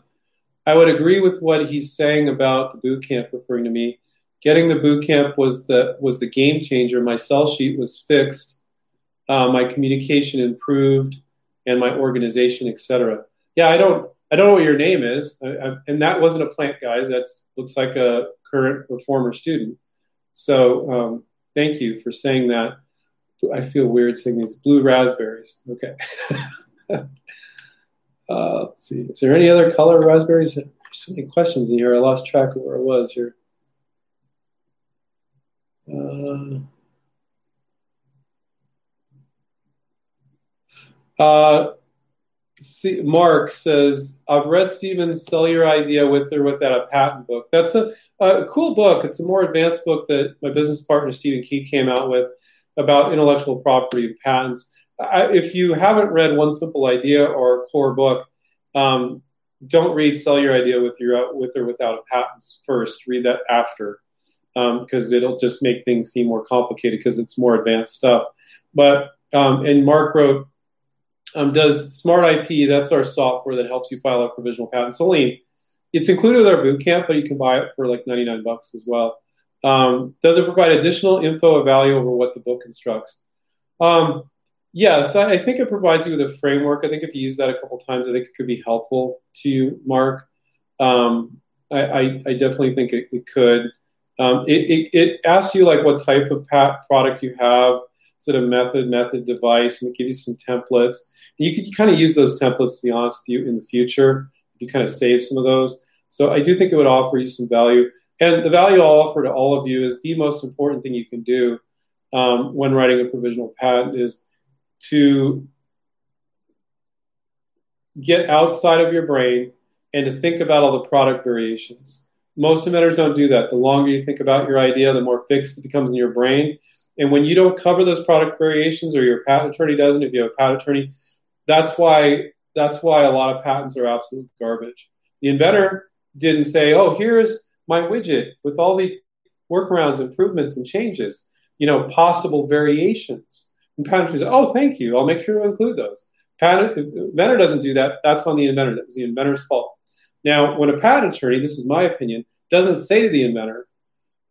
I would agree with what he's saying about the boot camp referring to me. Getting the boot camp was the was the game changer. My sell sheet was fixed. Uh, my communication improved and my organization, etc. Yeah, I don't I don't know what your name is, I, I, and that wasn't a plant, guys. That looks like a current or former student. So um, thank you for saying that. I feel weird saying these blue raspberries. Okay. uh, let's see. Is there any other color raspberries? There's so many questions in here. I lost track of where I was here. Uh, uh, see, Mark says, I've read Stephen's Sell Your Idea with or Without a Patent book. That's a, a cool book. It's a more advanced book that my business partner, Stephen Key, came out with about intellectual property and patents. I, if you haven't read One Simple Idea or core book, um, don't read Sell Your Idea with, your, with or Without a patent first. Read that after because um, it'll just make things seem more complicated because it's more advanced stuff. But um, and Mark wrote, um, does Smart IP? That's our software that helps you file a provisional patent. It's only it's included with our boot camp, but you can buy it for like 99 bucks as well. Um, does it provide additional info of value over what the book instructs? Um, yes, I, I, think it provides you with a framework. I think if you use that a couple times, I think it could be helpful to you, Mark. Um, I, I, I, definitely think it, it could. Um, it, it, it, asks you like what type of product you have. Is it a method, method, device, and it gives you some templates. You could kind of use those templates to be honest with you in the future if you kind of save some of those. So I do think it would offer you some value. And the value I'll offer to all of you is the most important thing you can do um, when writing a provisional patent is to get outside of your brain and to think about all the product variations most inventors don't do that. The longer you think about your idea, the more fixed it becomes in your brain. And when you don't cover those product variations, or your patent attorney doesn't, if you have a patent attorney, that's why that's why a lot of patents are absolute garbage. The inventor didn't say, "Oh, here's my widget with all the workarounds, improvements, and changes. You know, possible variations." And patent said, "Oh, thank you. I'll make sure to include those." Patent inventor doesn't do that. That's on the inventor. That was the inventor's fault. Now, when a patent attorney, this is my opinion, doesn't say to the inventor,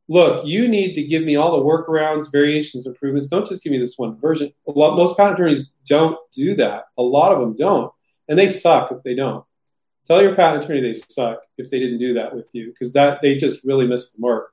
look, you need to give me all the workarounds, variations, improvements. Don't just give me this one version. A lot, most patent attorneys don't do that. A lot of them don't. And they suck if they don't. Tell your patent attorney they suck if they didn't do that with you because that they just really missed the mark.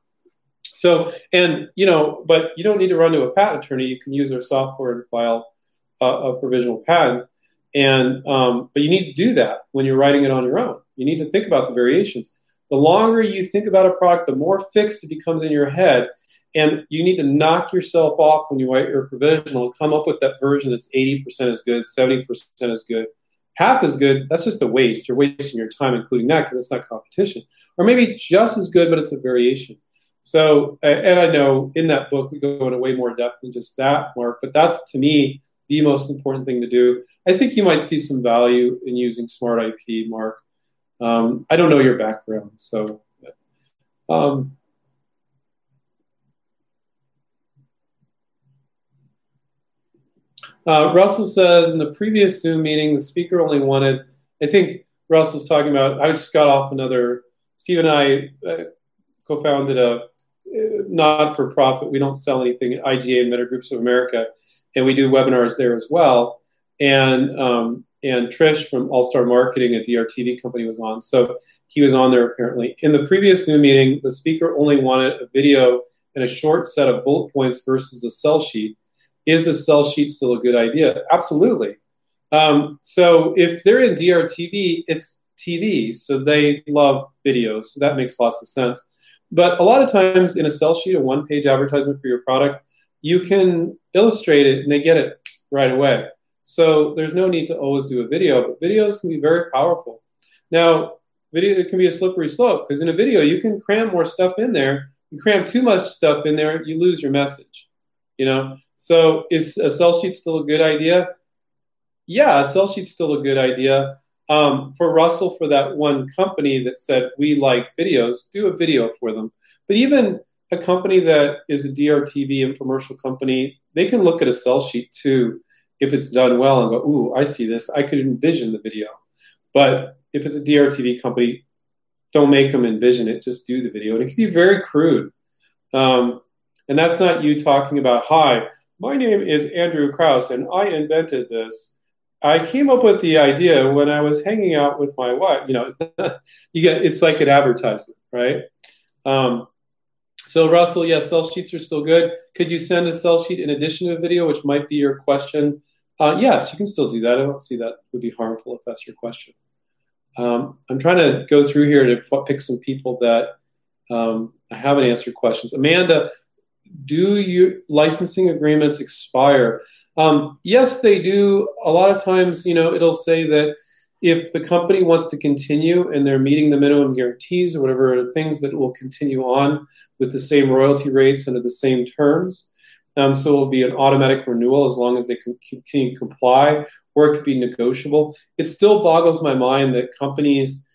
So, and you know, but you don't need to run to a patent attorney. You can use their software and file a, a provisional patent. And um, but you need to do that when you're writing it on your own. You need to think about the variations. The longer you think about a product, the more fixed it becomes in your head. And you need to knock yourself off when you write your provisional, come up with that version that's 80% as good, 70% as good, half as good. That's just a waste. You're wasting your time including that because it's not competition. Or maybe just as good, but it's a variation. So, and I know in that book we go into way more depth than just that, Mark, but that's to me the most important thing to do. I think you might see some value in using Smart IP, Mark. Um, I don't know your background, so. Um, uh, Russell says in the previous Zoom meeting, the speaker only wanted. I think Russell's talking about. I just got off another. Steve and I uh, co-founded a uh, not-for-profit. We don't sell anything IGA Meta Groups of America, and we do webinars there as well. And um, and Trish from All Star Marketing, a DRTV company, was on. So he was on there apparently. In the previous Zoom meeting, the speaker only wanted a video and a short set of bullet points versus a sell sheet. Is a sell sheet still a good idea? Absolutely. Um, so if they're in DRTV, it's TV, so they love videos. So that makes lots of sense. But a lot of times in a sell sheet, a one page advertisement for your product, you can illustrate it and they get it right away. So there's no need to always do a video, but videos can be very powerful. Now, video it can be a slippery slope because in a video you can cram more stuff in there. You cram too much stuff in there, you lose your message. You know. So is a sell sheet still a good idea? Yeah, a sell sheet's still a good idea. Um, for Russell, for that one company that said we like videos, do a video for them. But even a company that is a DRTV infomercial company, they can look at a sell sheet too if it's done well and go, ooh, I see this, I could envision the video. But if it's a DRTV company, don't make them envision it, just do the video. And it can be very crude. Um, and that's not you talking about, hi, my name is Andrew Krauss and I invented this. I came up with the idea when I was hanging out with my wife. You know, you get it's like an advertisement, right? Um, so Russell, yes, sell sheets are still good. Could you send a sell sheet in addition to a video, which might be your question? Uh, yes, you can still do that. I don't see that would be harmful if that's your question. Um, I'm trying to go through here to f- pick some people that um, I haven't answered questions. Amanda, do you licensing agreements expire? Um, yes, they do. A lot of times, you know, it'll say that if the company wants to continue and they're meeting the minimum guarantees or whatever things that will continue on with the same royalty rates under the same terms. Um, so it will be an automatic renewal as long as they continue to comply, or it could be negotiable. It still boggles my mind that companies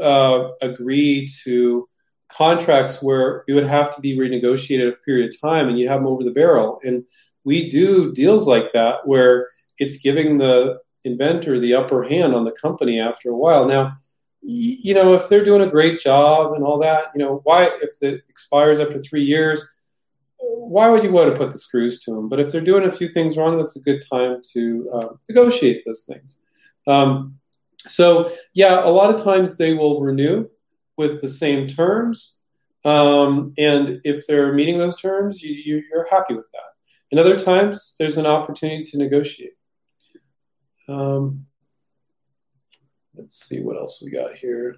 uh, agree to contracts where it would have to be renegotiated a period of time and you have them over the barrel. And we do deals like that where it's giving the inventor the upper hand on the company after a while. Now, you know, if they're doing a great job and all that, you know, why, if it expires after three years, why would you want to put the screws to them? But if they're doing a few things wrong, that's a good time to uh, negotiate those things. Um, so, yeah, a lot of times they will renew with the same terms. Um, and if they're meeting those terms, you, you, you're happy with that. And other times, there's an opportunity to negotiate. Um, let's see what else we got here.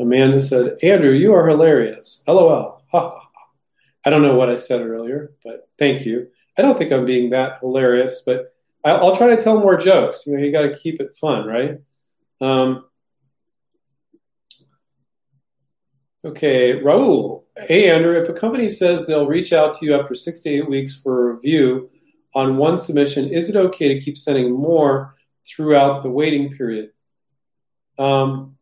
Amanda said, Andrew, you are hilarious. LOL. I don't know what I said earlier, but thank you. I don't think I'm being that hilarious, but I'll try to tell more jokes. You know, you got to keep it fun, right? Um, okay, Raul. Hey, Andrew, if a company says they'll reach out to you after six to eight weeks for a review, on one submission, is it okay to keep sending more throughout the waiting period? Um,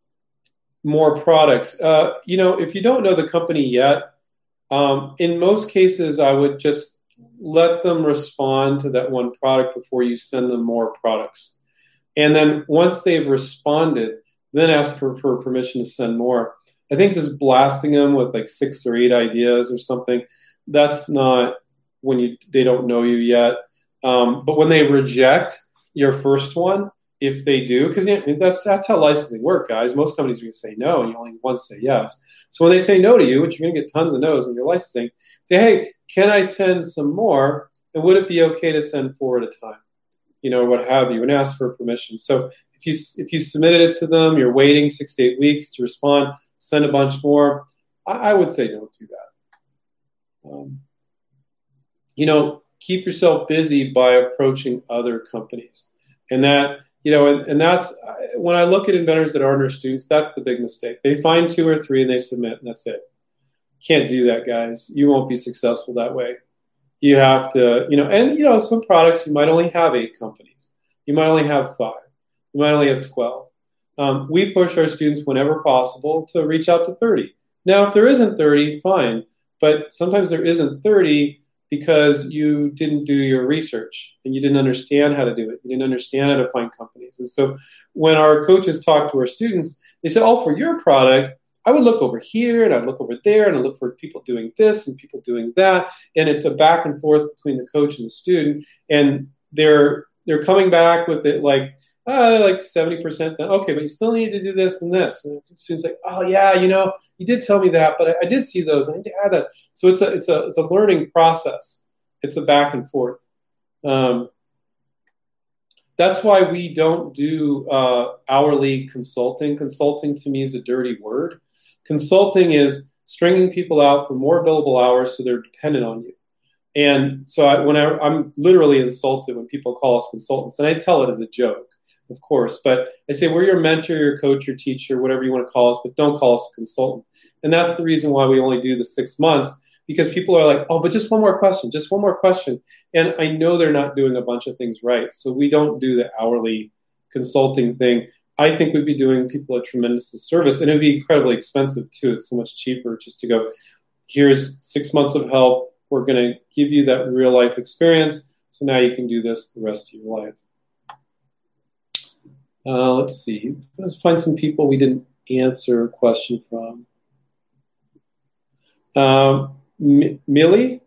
more products. Uh, you know, if you don't know the company yet, um, in most cases, I would just let them respond to that one product before you send them more products. And then once they've responded, then ask for, for permission to send more. I think just blasting them with like six or eight ideas or something, that's not when you they don't know you yet. Um, but when they reject your first one, if they do, because you know, that's that's how licensing work, guys. Most companies are going to say no, and you only once say yes. So when they say no to you, which you're going to get tons of no's when you're licensing, say, hey, can I send some more? And would it be okay to send four at a time? You know, what have you, and ask for permission. So if you if you submitted it to them, you're waiting six to eight weeks to respond. Send a bunch more. I, I would say don't do that. Um, you know, keep yourself busy by approaching other companies. And that, you know, and, and that's when I look at inventors that aren't our students, that's the big mistake. They find two or three and they submit, and that's it. Can't do that, guys. You won't be successful that way. You have to, you know, and, you know, some products you might only have eight companies, you might only have five, you might only have 12. Um, we push our students whenever possible to reach out to 30. Now, if there isn't 30, fine. But sometimes there isn't 30 because you didn't do your research and you didn't understand how to do it. You didn't understand how to find companies. And so when our coaches talk to our students, they say, oh, for your product, I would look over here and I'd look over there and I'd look for people doing this and people doing that. And it's a back and forth between the coach and the student. And they're they're coming back with it like, uh, like 70% done. Okay, but you still need to do this and this. And the student's like, oh yeah, you know, you did tell me that, but I, I did see those. I need to add that. So it's a, it's a, it's a learning process. It's a back and forth. Um, that's why we don't do uh, hourly consulting. Consulting to me is a dirty word. Consulting is stringing people out for more billable hours so they're dependent on you. And so I, when I, I'm literally insulted when people call us consultants, and I tell it as a joke of course. But I say we're your mentor, your coach, your teacher, whatever you want to call us, but don't call us a consultant. And that's the reason why we only do the six months because people are like, oh, but just one more question, just one more question. And I know they're not doing a bunch of things right. So we don't do the hourly consulting thing. I think we'd be doing people a tremendous service and it'd be incredibly expensive too. It's so much cheaper just to go, here's six months of help. We're going to give you that real life experience. So now you can do this the rest of your life. Uh, let's see. Let's find some people we didn't answer a question from. Um, M- Millie,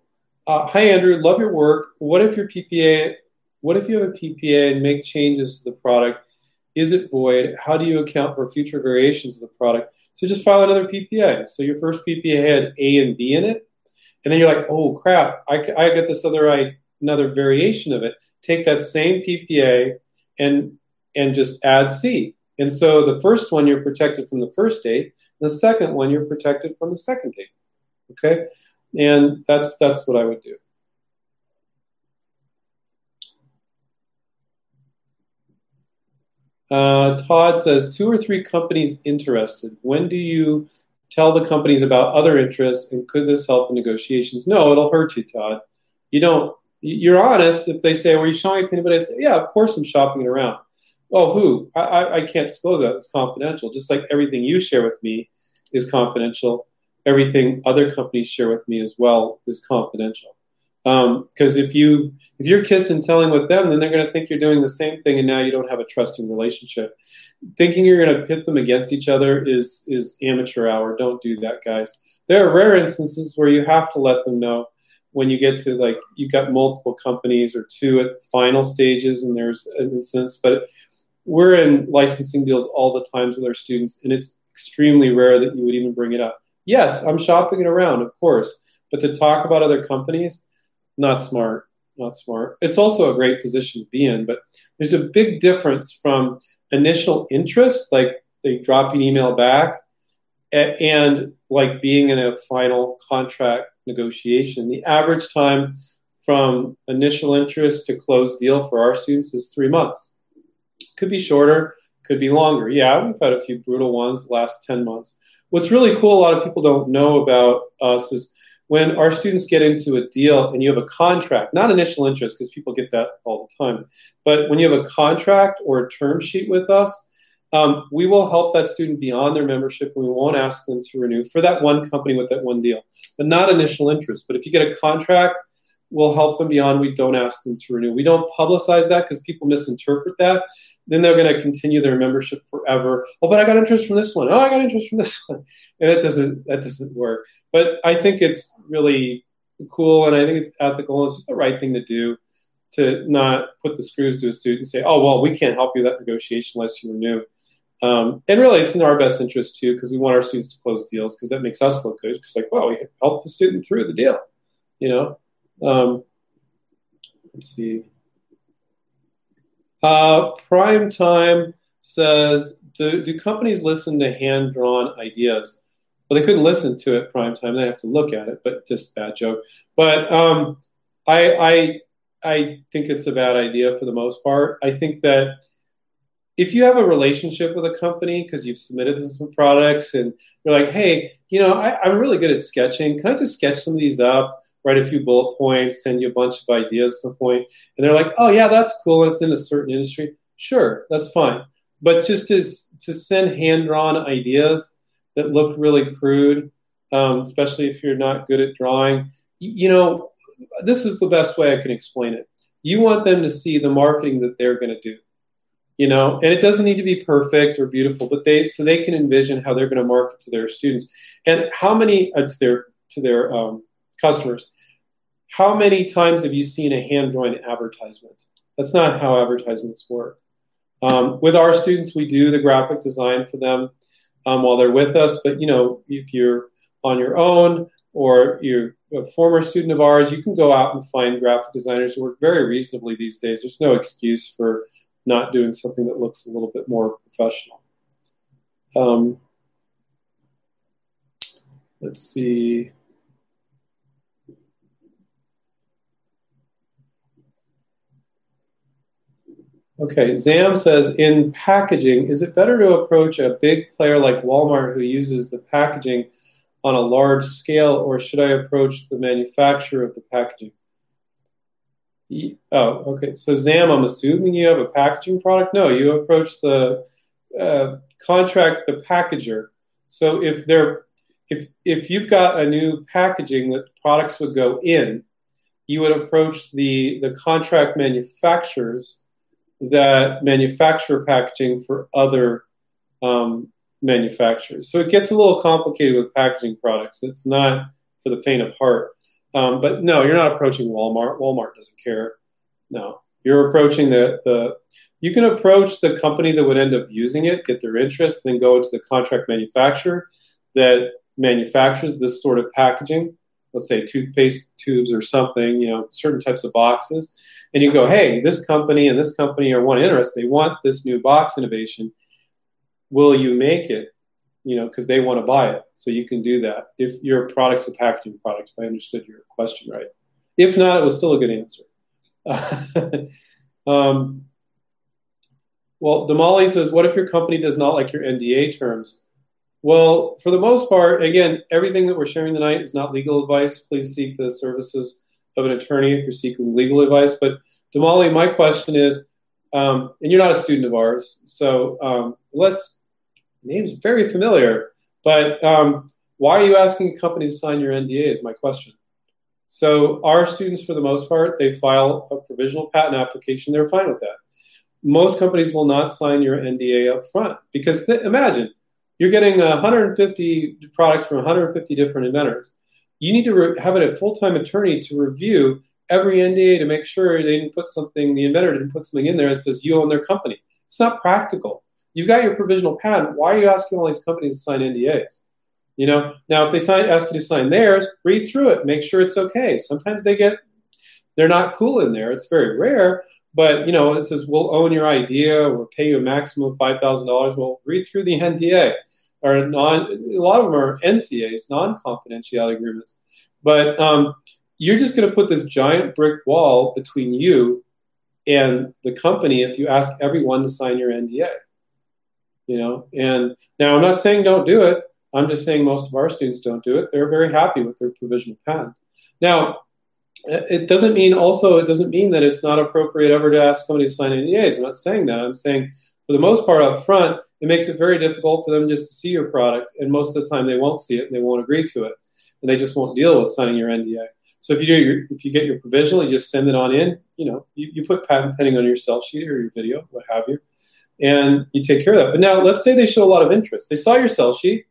uh, hi Andrew, love your work. What if your PPA What if you have a PPA and make changes to the product? Is it void? How do you account for future variations of the product? So just file another PPA. So your first PPA had A and B in it, and then you're like, oh crap, I, I get this other I, another variation of it. Take that same PPA and and just add C. And so the first one you're protected from the first date, the second one you're protected from the second date. Okay, and that's that's what I would do. Uh, Todd says two or three companies interested. When do you tell the companies about other interests, and could this help in negotiations? No, it'll hurt you, Todd. You don't. You're honest if they say, "Were you showing it to anybody?" I say, "Yeah, of course I'm shopping it around." Oh, who? I, I can't disclose that. It's confidential. Just like everything you share with me is confidential. Everything other companies share with me as well is confidential. Because um, if you if you're kissing telling with them, then they're going to think you're doing the same thing, and now you don't have a trusting relationship. Thinking you're going to pit them against each other is is amateur hour. Don't do that, guys. There are rare instances where you have to let them know when you get to like you've got multiple companies or two at final stages, and there's an instance, but we're in licensing deals all the times with our students, and it's extremely rare that you would even bring it up. Yes, I'm shopping it around, of course, but to talk about other companies, not smart. Not smart. It's also a great position to be in, but there's a big difference from initial interest, like they drop an email back, and like being in a final contract negotiation. The average time from initial interest to close deal for our students is three months. Could be shorter, could be longer. Yeah, we've had a few brutal ones the last 10 months. What's really cool, a lot of people don't know about us is when our students get into a deal and you have a contract, not initial interest, because people get that all the time, but when you have a contract or a term sheet with us, um, we will help that student beyond their membership and we won't ask them to renew for that one company with that one deal, but not initial interest. But if you get a contract, we'll help them beyond. We don't ask them to renew. We don't publicize that because people misinterpret that. Then they're going to continue their membership forever. Oh, but I got interest from this one. Oh, I got interest from this one, and that doesn't that doesn't work. But I think it's really cool, and I think it's ethical. It's just the right thing to do to not put the screws to a student and say, "Oh, well, we can't help you that negotiation unless you renew." Um, and really, it's in our best interest too because we want our students to close deals because that makes us look good. Because like, well, we helped the student through the deal, you know. Um, let's see. Uh, Prime Time says, do, do companies listen to hand drawn ideas? Well, they couldn't listen to it prime time. They have to look at it, but just bad joke. But um, I, I, I think it's a bad idea for the most part. I think that if you have a relationship with a company because you've submitted some products and you're like, hey, you know, I, am really good at sketching. Can I just sketch some of these up, write a few bullet points, send you a bunch of ideas at some point? And they're like, oh, yeah, that's cool. And it's in a certain industry. Sure, that's fine. But just to, to send hand drawn ideas that look really crude, um, especially if you're not good at drawing. You know, this is the best way I can explain it. You want them to see the marketing that they're going to do, you know, and it doesn't need to be perfect or beautiful, but they so they can envision how they're going to market to their students and how many uh, to their to their um, customers. How many times have you seen a hand drawn advertisement? That's not how advertisements work. Um, with our students, we do the graphic design for them um, while they're with us. But you know, if you're on your own or you're a former student of ours, you can go out and find graphic designers who work very reasonably these days. There's no excuse for not doing something that looks a little bit more professional. Um, let's see. Okay, Zam says in packaging, is it better to approach a big player like Walmart who uses the packaging on a large scale, or should I approach the manufacturer of the packaging? Oh, okay. So Zam, I'm assuming you have a packaging product. No, you approach the uh, contract the packager. So if they're if if you've got a new packaging that products would go in, you would approach the the contract manufacturers that manufacture packaging for other um, manufacturers. So it gets a little complicated with packaging products. It's not for the faint of heart. Um, but no, you're not approaching Walmart. Walmart doesn't care. No. You're approaching the, the you can approach the company that would end up using it, get their interest, then go to the contract manufacturer that manufactures this sort of packaging, let's say toothpaste tubes or something, you know, certain types of boxes. And you go, hey, this company and this company are one interest. They want this new box innovation. Will you make it? You know, because they want to buy it. So you can do that if your product's a packaging product, if I understood your question right. If not, it was still a good answer. um, well, Damali says, what if your company does not like your NDA terms? Well, for the most part, again, everything that we're sharing tonight is not legal advice. Please seek the services of an attorney if you're seeking legal advice. But Damali, my question is, um, and you're not a student of ours, so um, unless name's very familiar, but um, why are you asking companies to sign your NDA? Is my question. So our students, for the most part, they file a provisional patent application. They're fine with that. Most companies will not sign your NDA up front because th- imagine you're getting 150 products from 150 different inventors. You need to re- have a full-time attorney to review every NDA to make sure they didn't put something, the inventor didn't put something in there that says you own their company. It's not practical. You've got your provisional patent. Why are you asking all these companies to sign NDAs? You know, now if they sign, ask you to sign theirs, read through it, make sure it's okay. Sometimes they get, they're not cool in there. It's very rare, but you know, it says we'll own your idea we'll pay you a maximum of five thousand dollars. Well, read through the NDA or non. A lot of them are NCAs, non-confidentiality agreements. But um, you're just going to put this giant brick wall between you and the company if you ask everyone to sign your NDA. You know, and now I'm not saying don't do it I'm just saying most of our students don't do it. They're very happy with their provisional patent. Now, it doesn't mean also it doesn't mean that it's not appropriate ever to ask somebody to sign NDAs. I'm not saying that. I'm saying for the most part up front, it makes it very difficult for them just to see your product, and most of the time they won't see it and they won't agree to it, and they just won't deal with signing your NDA. So if you do your, if you get your provisional, you just send it on in. You know, you, you put patent pending on your sell sheet or your video, what have you, and you take care of that. But now let's say they show a lot of interest. They saw your sell sheet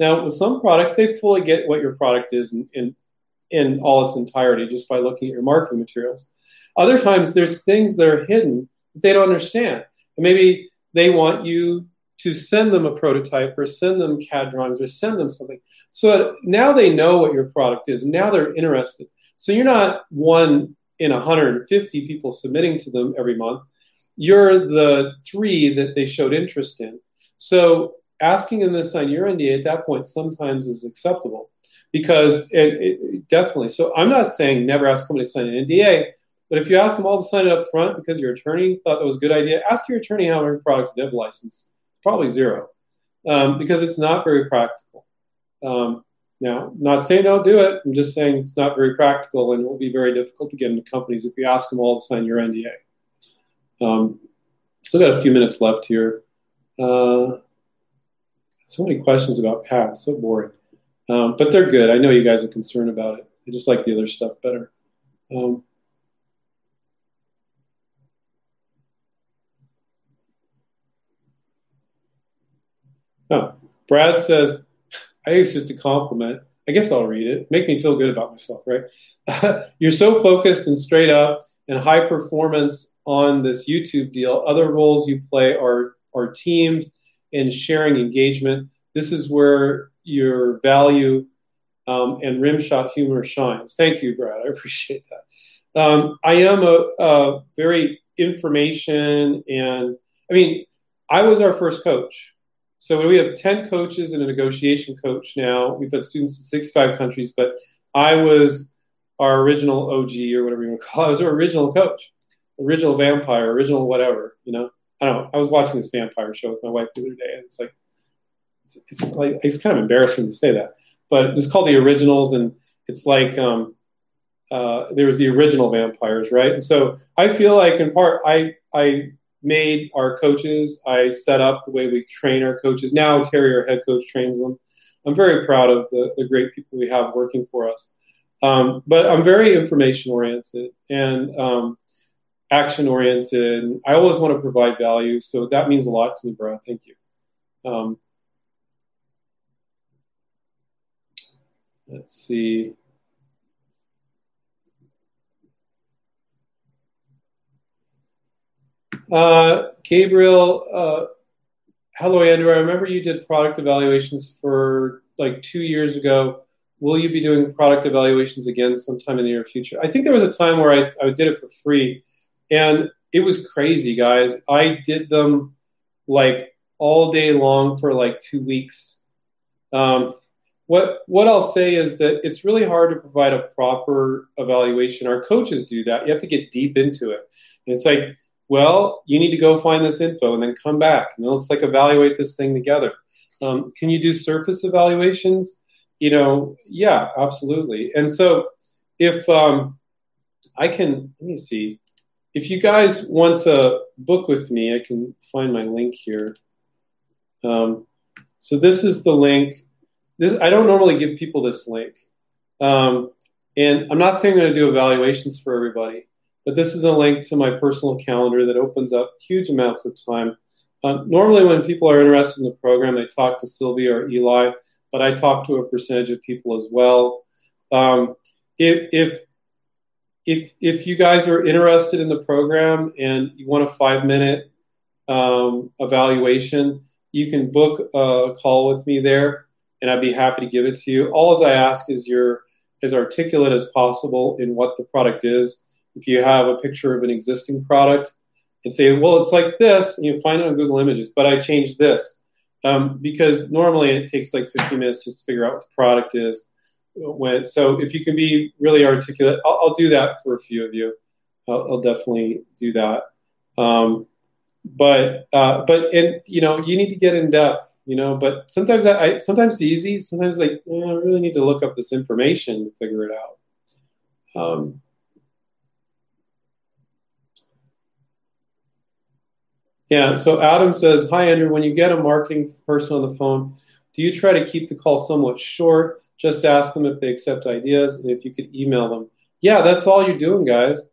now, with some products, they fully get what your product is in, in, in all its entirety just by looking at your marketing materials. Other times, there's things that are hidden that they don't understand. And maybe they want you to send them a prototype or send them CAD drawings or send them something. So now they know what your product is. Now they're interested. So you're not one in 150 people submitting to them every month. You're the three that they showed interest in. So asking them to sign your NDA at that point sometimes is acceptable because it, it, definitely. So I'm not saying never ask somebody to sign an NDA, but if you ask them all to sign it up front because your attorney thought that was a good idea, ask your attorney how many products they have license. Probably zero, um, because it's not very practical. Um, now, not saying don't do it. I'm just saying it's not very practical, and it will be very difficult to get into companies if you ask them all to sign your NDA. Um, still got a few minutes left here. Uh, so many questions about Pat. So boring. Um, but they're good. I know you guys are concerned about it. I just like the other stuff better. Um, oh, Brad says, I think it's just a compliment. I guess I'll read it. Make me feel good about myself, right? You're so focused and straight up and high performance on this YouTube deal. Other roles you play are are teamed and sharing engagement. This is where your value um, and rimshot humor shines. Thank you, Brad. I appreciate that. Um, I am a, a, very information and I mean, I was our first coach. So we have 10 coaches and a negotiation coach now. We've had students in 65 countries, but I was our original OG or whatever you want to call it. I was our original coach, original vampire, original whatever, you know. I don't know. I was watching this vampire show with my wife the other day, and it's like, it's, it's like it's kind of embarrassing to say that, but it's called the originals, and it's like um, uh, there's the original vampires, right? And so I feel like in part I I made our coaches, I set up the way we train our coaches. Now Terry, our head coach, trains them. I'm very proud of the, the great people we have working for us. Um, but I'm very information oriented, and um, action oriented. I always want to provide value, so that means a lot to me, Brad. Thank you. Um, let's see. Uh, Gabriel, uh, hello, Andrew. I remember you did product evaluations for like two years ago. Will you be doing product evaluations again sometime in the near future? I think there was a time where I, I did it for free, and it was crazy, guys. I did them like all day long for like two weeks. Um, what what I'll say is that it's really hard to provide a proper evaluation. Our coaches do that. You have to get deep into it. And it's like, well, you need to go find this info and then come back and let's like evaluate this thing together. Um, can you do surface evaluations? You know, yeah, absolutely. And so if um, I can, let me see. If you guys want to book with me, I can find my link here. Um, so this is the link this I don't normally give people this link, um, and I'm not saying I'm going to do evaluations for everybody, but this is a link to my personal calendar that opens up huge amounts of time. Uh, normally, when people are interested in the program, they talk to Sylvia or Eli, but I talk to a percentage of people as well. Um, if, if if if you guys are interested in the program and you want a five minute um, evaluation, you can book a call with me there and I'd be happy to give it to you. All as I ask is you're as articulate as possible in what the product is. If you have a picture of an existing product and say, well, it's like this, and you find it on Google Images, but I changed this. Um, because normally it takes like 15 minutes just to figure out what the product is. When, so if you can be really articulate, I'll, I'll do that for a few of you. I'll, I'll definitely do that. Um, but uh, but and you know you need to get in depth you know. But sometimes I, I sometimes it's easy. Sometimes like I really need to look up this information to figure it out. Um, yeah. So Adam says, "Hi Andrew. When you get a marketing person on the phone, do you try to keep the call somewhat short? Just ask them if they accept ideas, and if you could email them. Yeah, that's all you're doing, guys.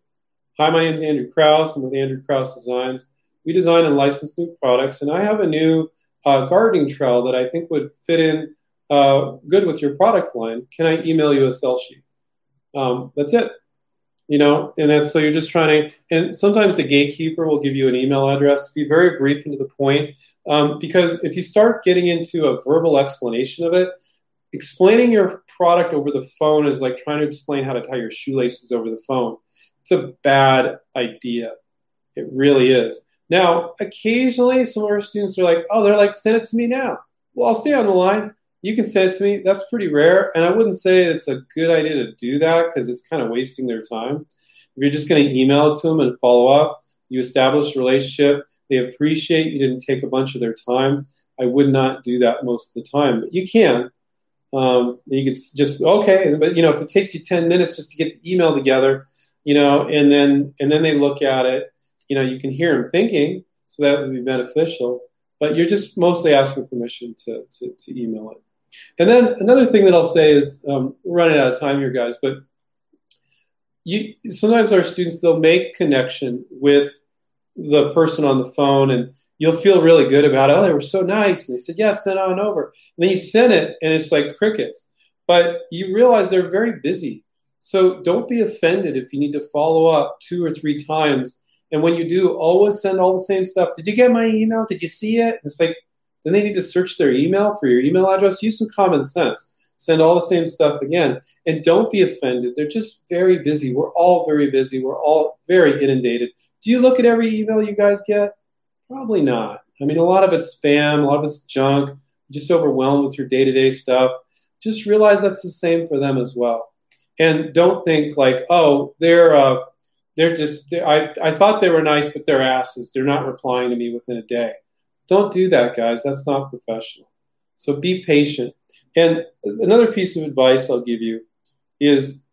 Hi, my name is Andrew Krauss. I'm with Andrew Krauss Designs. We design and license new products, and I have a new uh, gardening trowel that I think would fit in uh, good with your product line. Can I email you a sell sheet? Um, that's it. You know, and that's so you're just trying to, and sometimes the gatekeeper will give you an email address. Be very brief and to the point, um, because if you start getting into a verbal explanation of it, explaining your product over the phone is like trying to explain how to tie your shoelaces over the phone. It's a bad idea. It really is. Now, occasionally some of our students are like, oh, they're like, send it to me now. Well, I'll stay on the line. You can send it to me. That's pretty rare. And I wouldn't say it's a good idea to do that because it's kind of wasting their time. If you're just going to email it to them and follow up, you establish a relationship. They appreciate you didn't take a bunch of their time. I would not do that most of the time, but you can. Um, you can just okay, but you know if it takes you ten minutes just to get the email together, you know, and then and then they look at it you know, you can hear them thinking, so that would be beneficial. But you're just mostly asking permission to, to, to email it. And then another thing that I'll say is, um, running out of time here, guys, but you, sometimes our students, they'll make connection with the person on the phone and you'll feel really good about it. Oh, they were so nice. And they said, yeah, send on over. And then you send it and it's like crickets. But you realize they're very busy. So don't be offended if you need to follow up two or three times and when you do, always send all the same stuff. Did you get my email? Did you see it? It's like, then they need to search their email for your email address. Use some common sense. Send all the same stuff again. And don't be offended. They're just very busy. We're all very busy. We're all very inundated. Do you look at every email you guys get? Probably not. I mean, a lot of it's spam, a lot of it's junk, just overwhelmed with your day to day stuff. Just realize that's the same for them as well. And don't think like, oh, they're, uh, they're just they're, I, I thought they were nice but they're asses they're not replying to me within a day don't do that guys. That's not professional. So be patient. And another piece of advice i'll give you is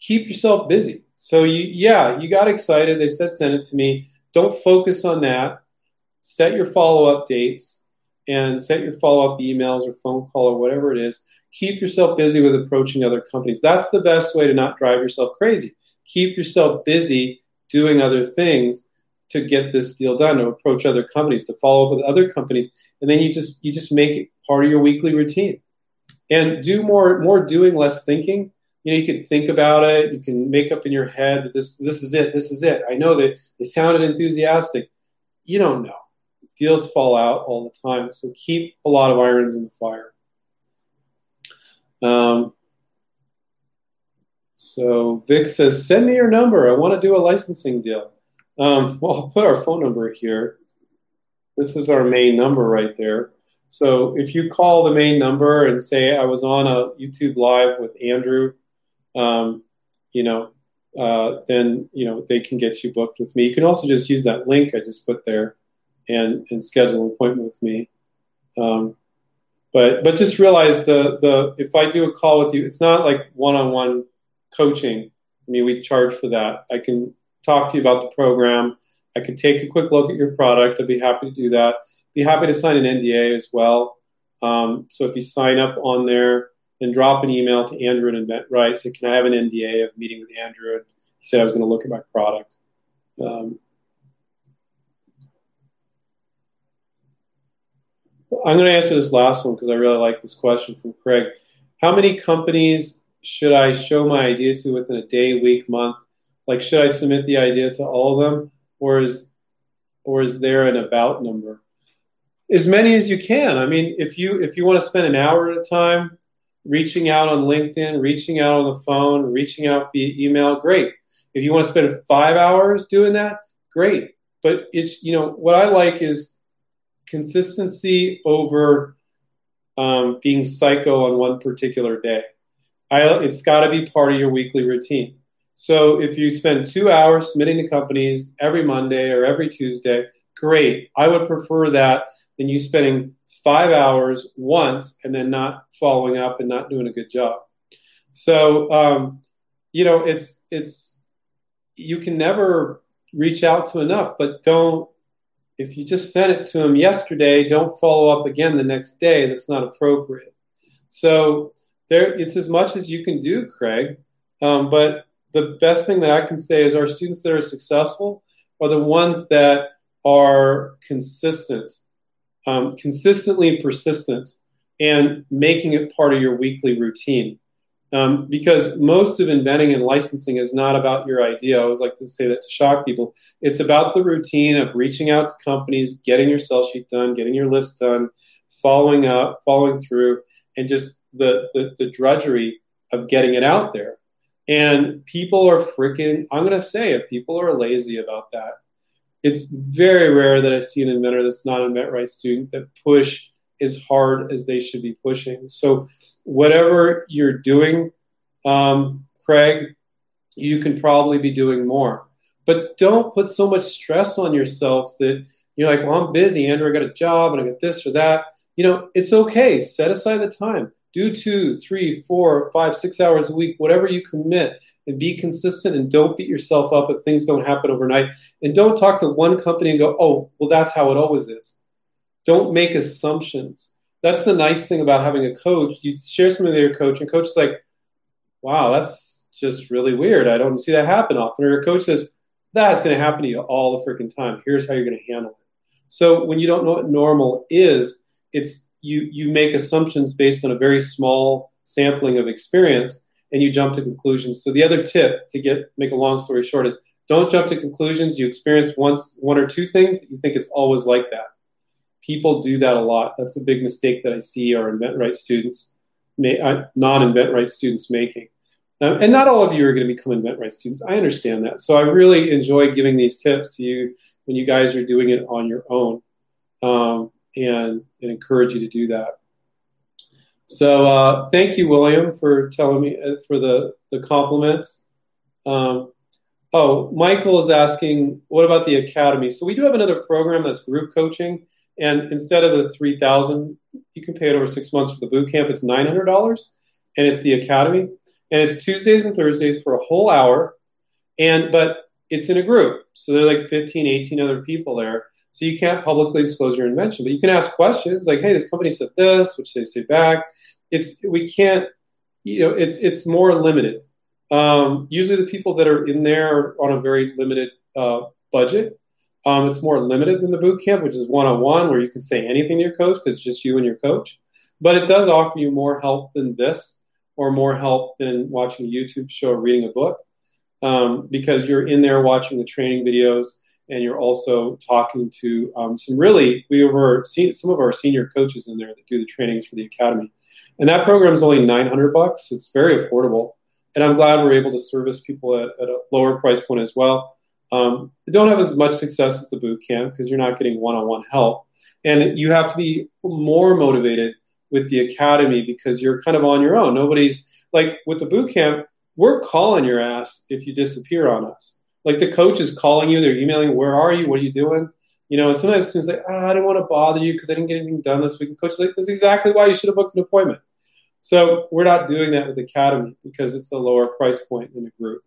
keep yourself busy. So you yeah you got excited. They said send it to me. Don't focus on that. Set your follow-up dates and set your follow-up emails or phone call or whatever it is. Keep yourself busy with approaching other companies. That's the best way to not drive yourself crazy. Keep yourself busy doing other things to get this deal done to approach other companies to follow up with other companies and then you just you just make it part of your weekly routine and do more more doing less thinking you know you can think about it you can make up in your head that this this is it this is it i know that it sounded enthusiastic you don't know. Deals fall out all the time, so keep a lot of irons in the fire. Um, so Vic says, send me your number. I want to do a licensing deal. Um, well, I'll put our phone number here. This is our main number right there. So if you call the main number and say I was on a YouTube live with Andrew, um, you know, uh, then you know they can get you booked with me. You can also just use that link I just put there and and schedule an appointment with me. Um, but but just realize the the if I do a call with you, it's not like one on one coaching. I mean, we charge for that. I can talk to you about the program. I could take a quick look at your product. I'd be happy to do that. Be happy to sign an NDA as well. Um, so if you sign up on there, then drop an email to Andrew and InventRight. Say, can I have an NDA of meeting with Andrew? And he said I was going to look at my product. Um, I'm going to answer this last one because I really like this question from Craig. How many companies should I show my idea to within a day, week, month? Like, should I submit the idea to all of them, or is or is there an about number? As many as you can. I mean, if you if you want to spend an hour at a time reaching out on LinkedIn, reaching out on the phone, reaching out via email, great. If you want to spend five hours doing that, great. But it's you know what I like is consistency over um, being psycho on one particular day. I, it's got to be part of your weekly routine. So if you spend two hours submitting to companies every Monday or every Tuesday, great. I would prefer that than you spending five hours once and then not following up and not doing a good job. So um, you know, it's it's you can never reach out to enough, but don't. If you just sent it to them yesterday, don't follow up again the next day. That's not appropriate. So there, it's as much as you can do, Craig. Um, but the best thing that I can say is our students that are successful are the ones that are consistent, um, consistently persistent, and making it part of your weekly routine. Um, because most of inventing and licensing is not about your idea. I always like to say that to shock people. It's about the routine of reaching out to companies, getting your sell sheet done, getting your list done, following up, following through, and just the, the, the drudgery of getting it out there. And people are freaking, I'm going to say it, people are lazy about that. It's very rare that I see an inventor that's not an InventRight student that push as hard as they should be pushing. So, whatever you're doing, um, Craig, you can probably be doing more. But don't put so much stress on yourself that you're like, well, I'm busy, Andrew, I got a job and I got this or that. You know, it's okay. Set aside the time do two, three, four, five, six hours a week, whatever you commit, and be consistent and don't beat yourself up if things don't happen overnight. And don't talk to one company and go, oh, well, that's how it always is. Don't make assumptions. That's the nice thing about having a coach. You share something with your coach, and coach is like, wow, that's just really weird. I don't see that happen often. Or your coach says, that's going to happen to you all the freaking time. Here's how you're going to handle it. So when you don't know what normal is, it's you you make assumptions based on a very small sampling of experience and you jump to conclusions. So the other tip to get make a long story short is don't jump to conclusions. You experience once one or two things that you think it's always like that. People do that a lot. That's a big mistake that I see our InventRight students, uh, non-InventRight students making. Um, and not all of you are going to become InventRight students. I understand that. So I really enjoy giving these tips to you when you guys are doing it on your own. Um, and, and encourage you to do that. So uh, thank you, William, for telling me uh, for the the compliments. Um, oh, Michael is asking, what about the academy? So we do have another program that's group coaching, and instead of the three thousand, you can pay it over six months for the boot camp. It's nine hundred dollars, and it's the academy, and it's Tuesdays and Thursdays for a whole hour, and but it's in a group, so there are like 15, 18 other people there so you can't publicly disclose your invention, but you can ask questions like, "Hey, this company said this," which they say back. It's we can't, you know, it's it's more limited. Um, usually, the people that are in there are on a very limited uh, budget. Um, it's more limited than the boot camp, which is one on one, where you can say anything to your coach because it's just you and your coach. But it does offer you more help than this, or more help than watching a YouTube show or reading a book, um, because you're in there watching the training videos and you're also talking to um, some really we were some of our senior coaches in there that do the trainings for the academy, and that program is only 900 bucks. It's very affordable, and I'm glad we're able to service people at, at a lower price point as well. Um, don't have as much success as the boot camp because you're not getting one-on-one help, and you have to be more motivated with the academy because you're kind of on your own. Nobody's like with the boot camp. We're calling your ass if you disappear on us like the coach is calling you, they're emailing, where are you? What are you doing? You know, and sometimes students like, oh, I didn't want to bother you because I didn't get anything done this week. The coach is like, that's exactly why you should have booked an appointment. So we're not doing that with Academy because it's a lower price point in the group.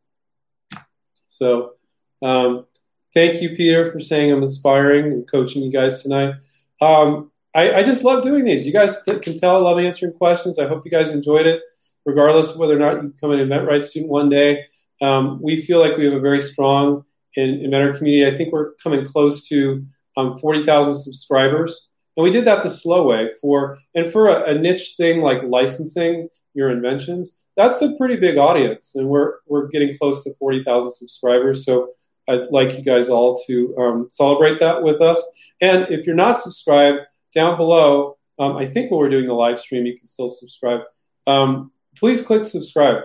So um, thank you, Peter, for saying I'm inspiring and coaching you guys tonight. Um, I, I, just love doing these. You guys can tell I love answering questions. I hope you guys enjoyed it, regardless of whether or not you become an InventRight student one day. Um, we feel like we have a very strong in, Inventor community. I think we're coming close to um, 40,000 subscribers. And we did that the slow way for, and for a, a, niche thing like licensing your inventions, that's a pretty big audience. And we're, we're getting close to 40,000 subscribers. So I'd like you guys all to um, celebrate that with us. And if you're not subscribed, down below, um, I think when we're doing the live stream, you can still subscribe. Um, please click subscribe.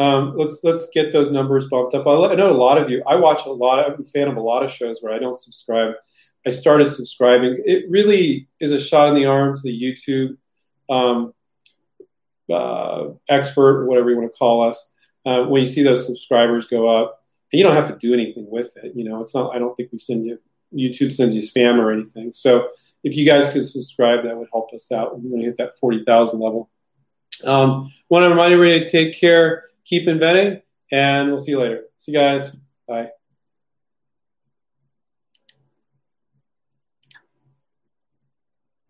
Um, let's let's get those numbers bumped up. I know a lot of you. I watch a lot. I'm a fan of a lot of shows where I don't subscribe. I started subscribing. It really is a shot in the arm to the YouTube um, uh, expert whatever you want to call us. Uh, when you see those subscribers go up, and you don't have to do anything with it. You know, it's not. I don't think we send you. YouTube sends you spam or anything. So if you guys could subscribe, that would help us out. When We're going to hit that forty thousand level. Um, want to remind everybody to take care keep inventing, and we'll see you later. See you guys. Bye.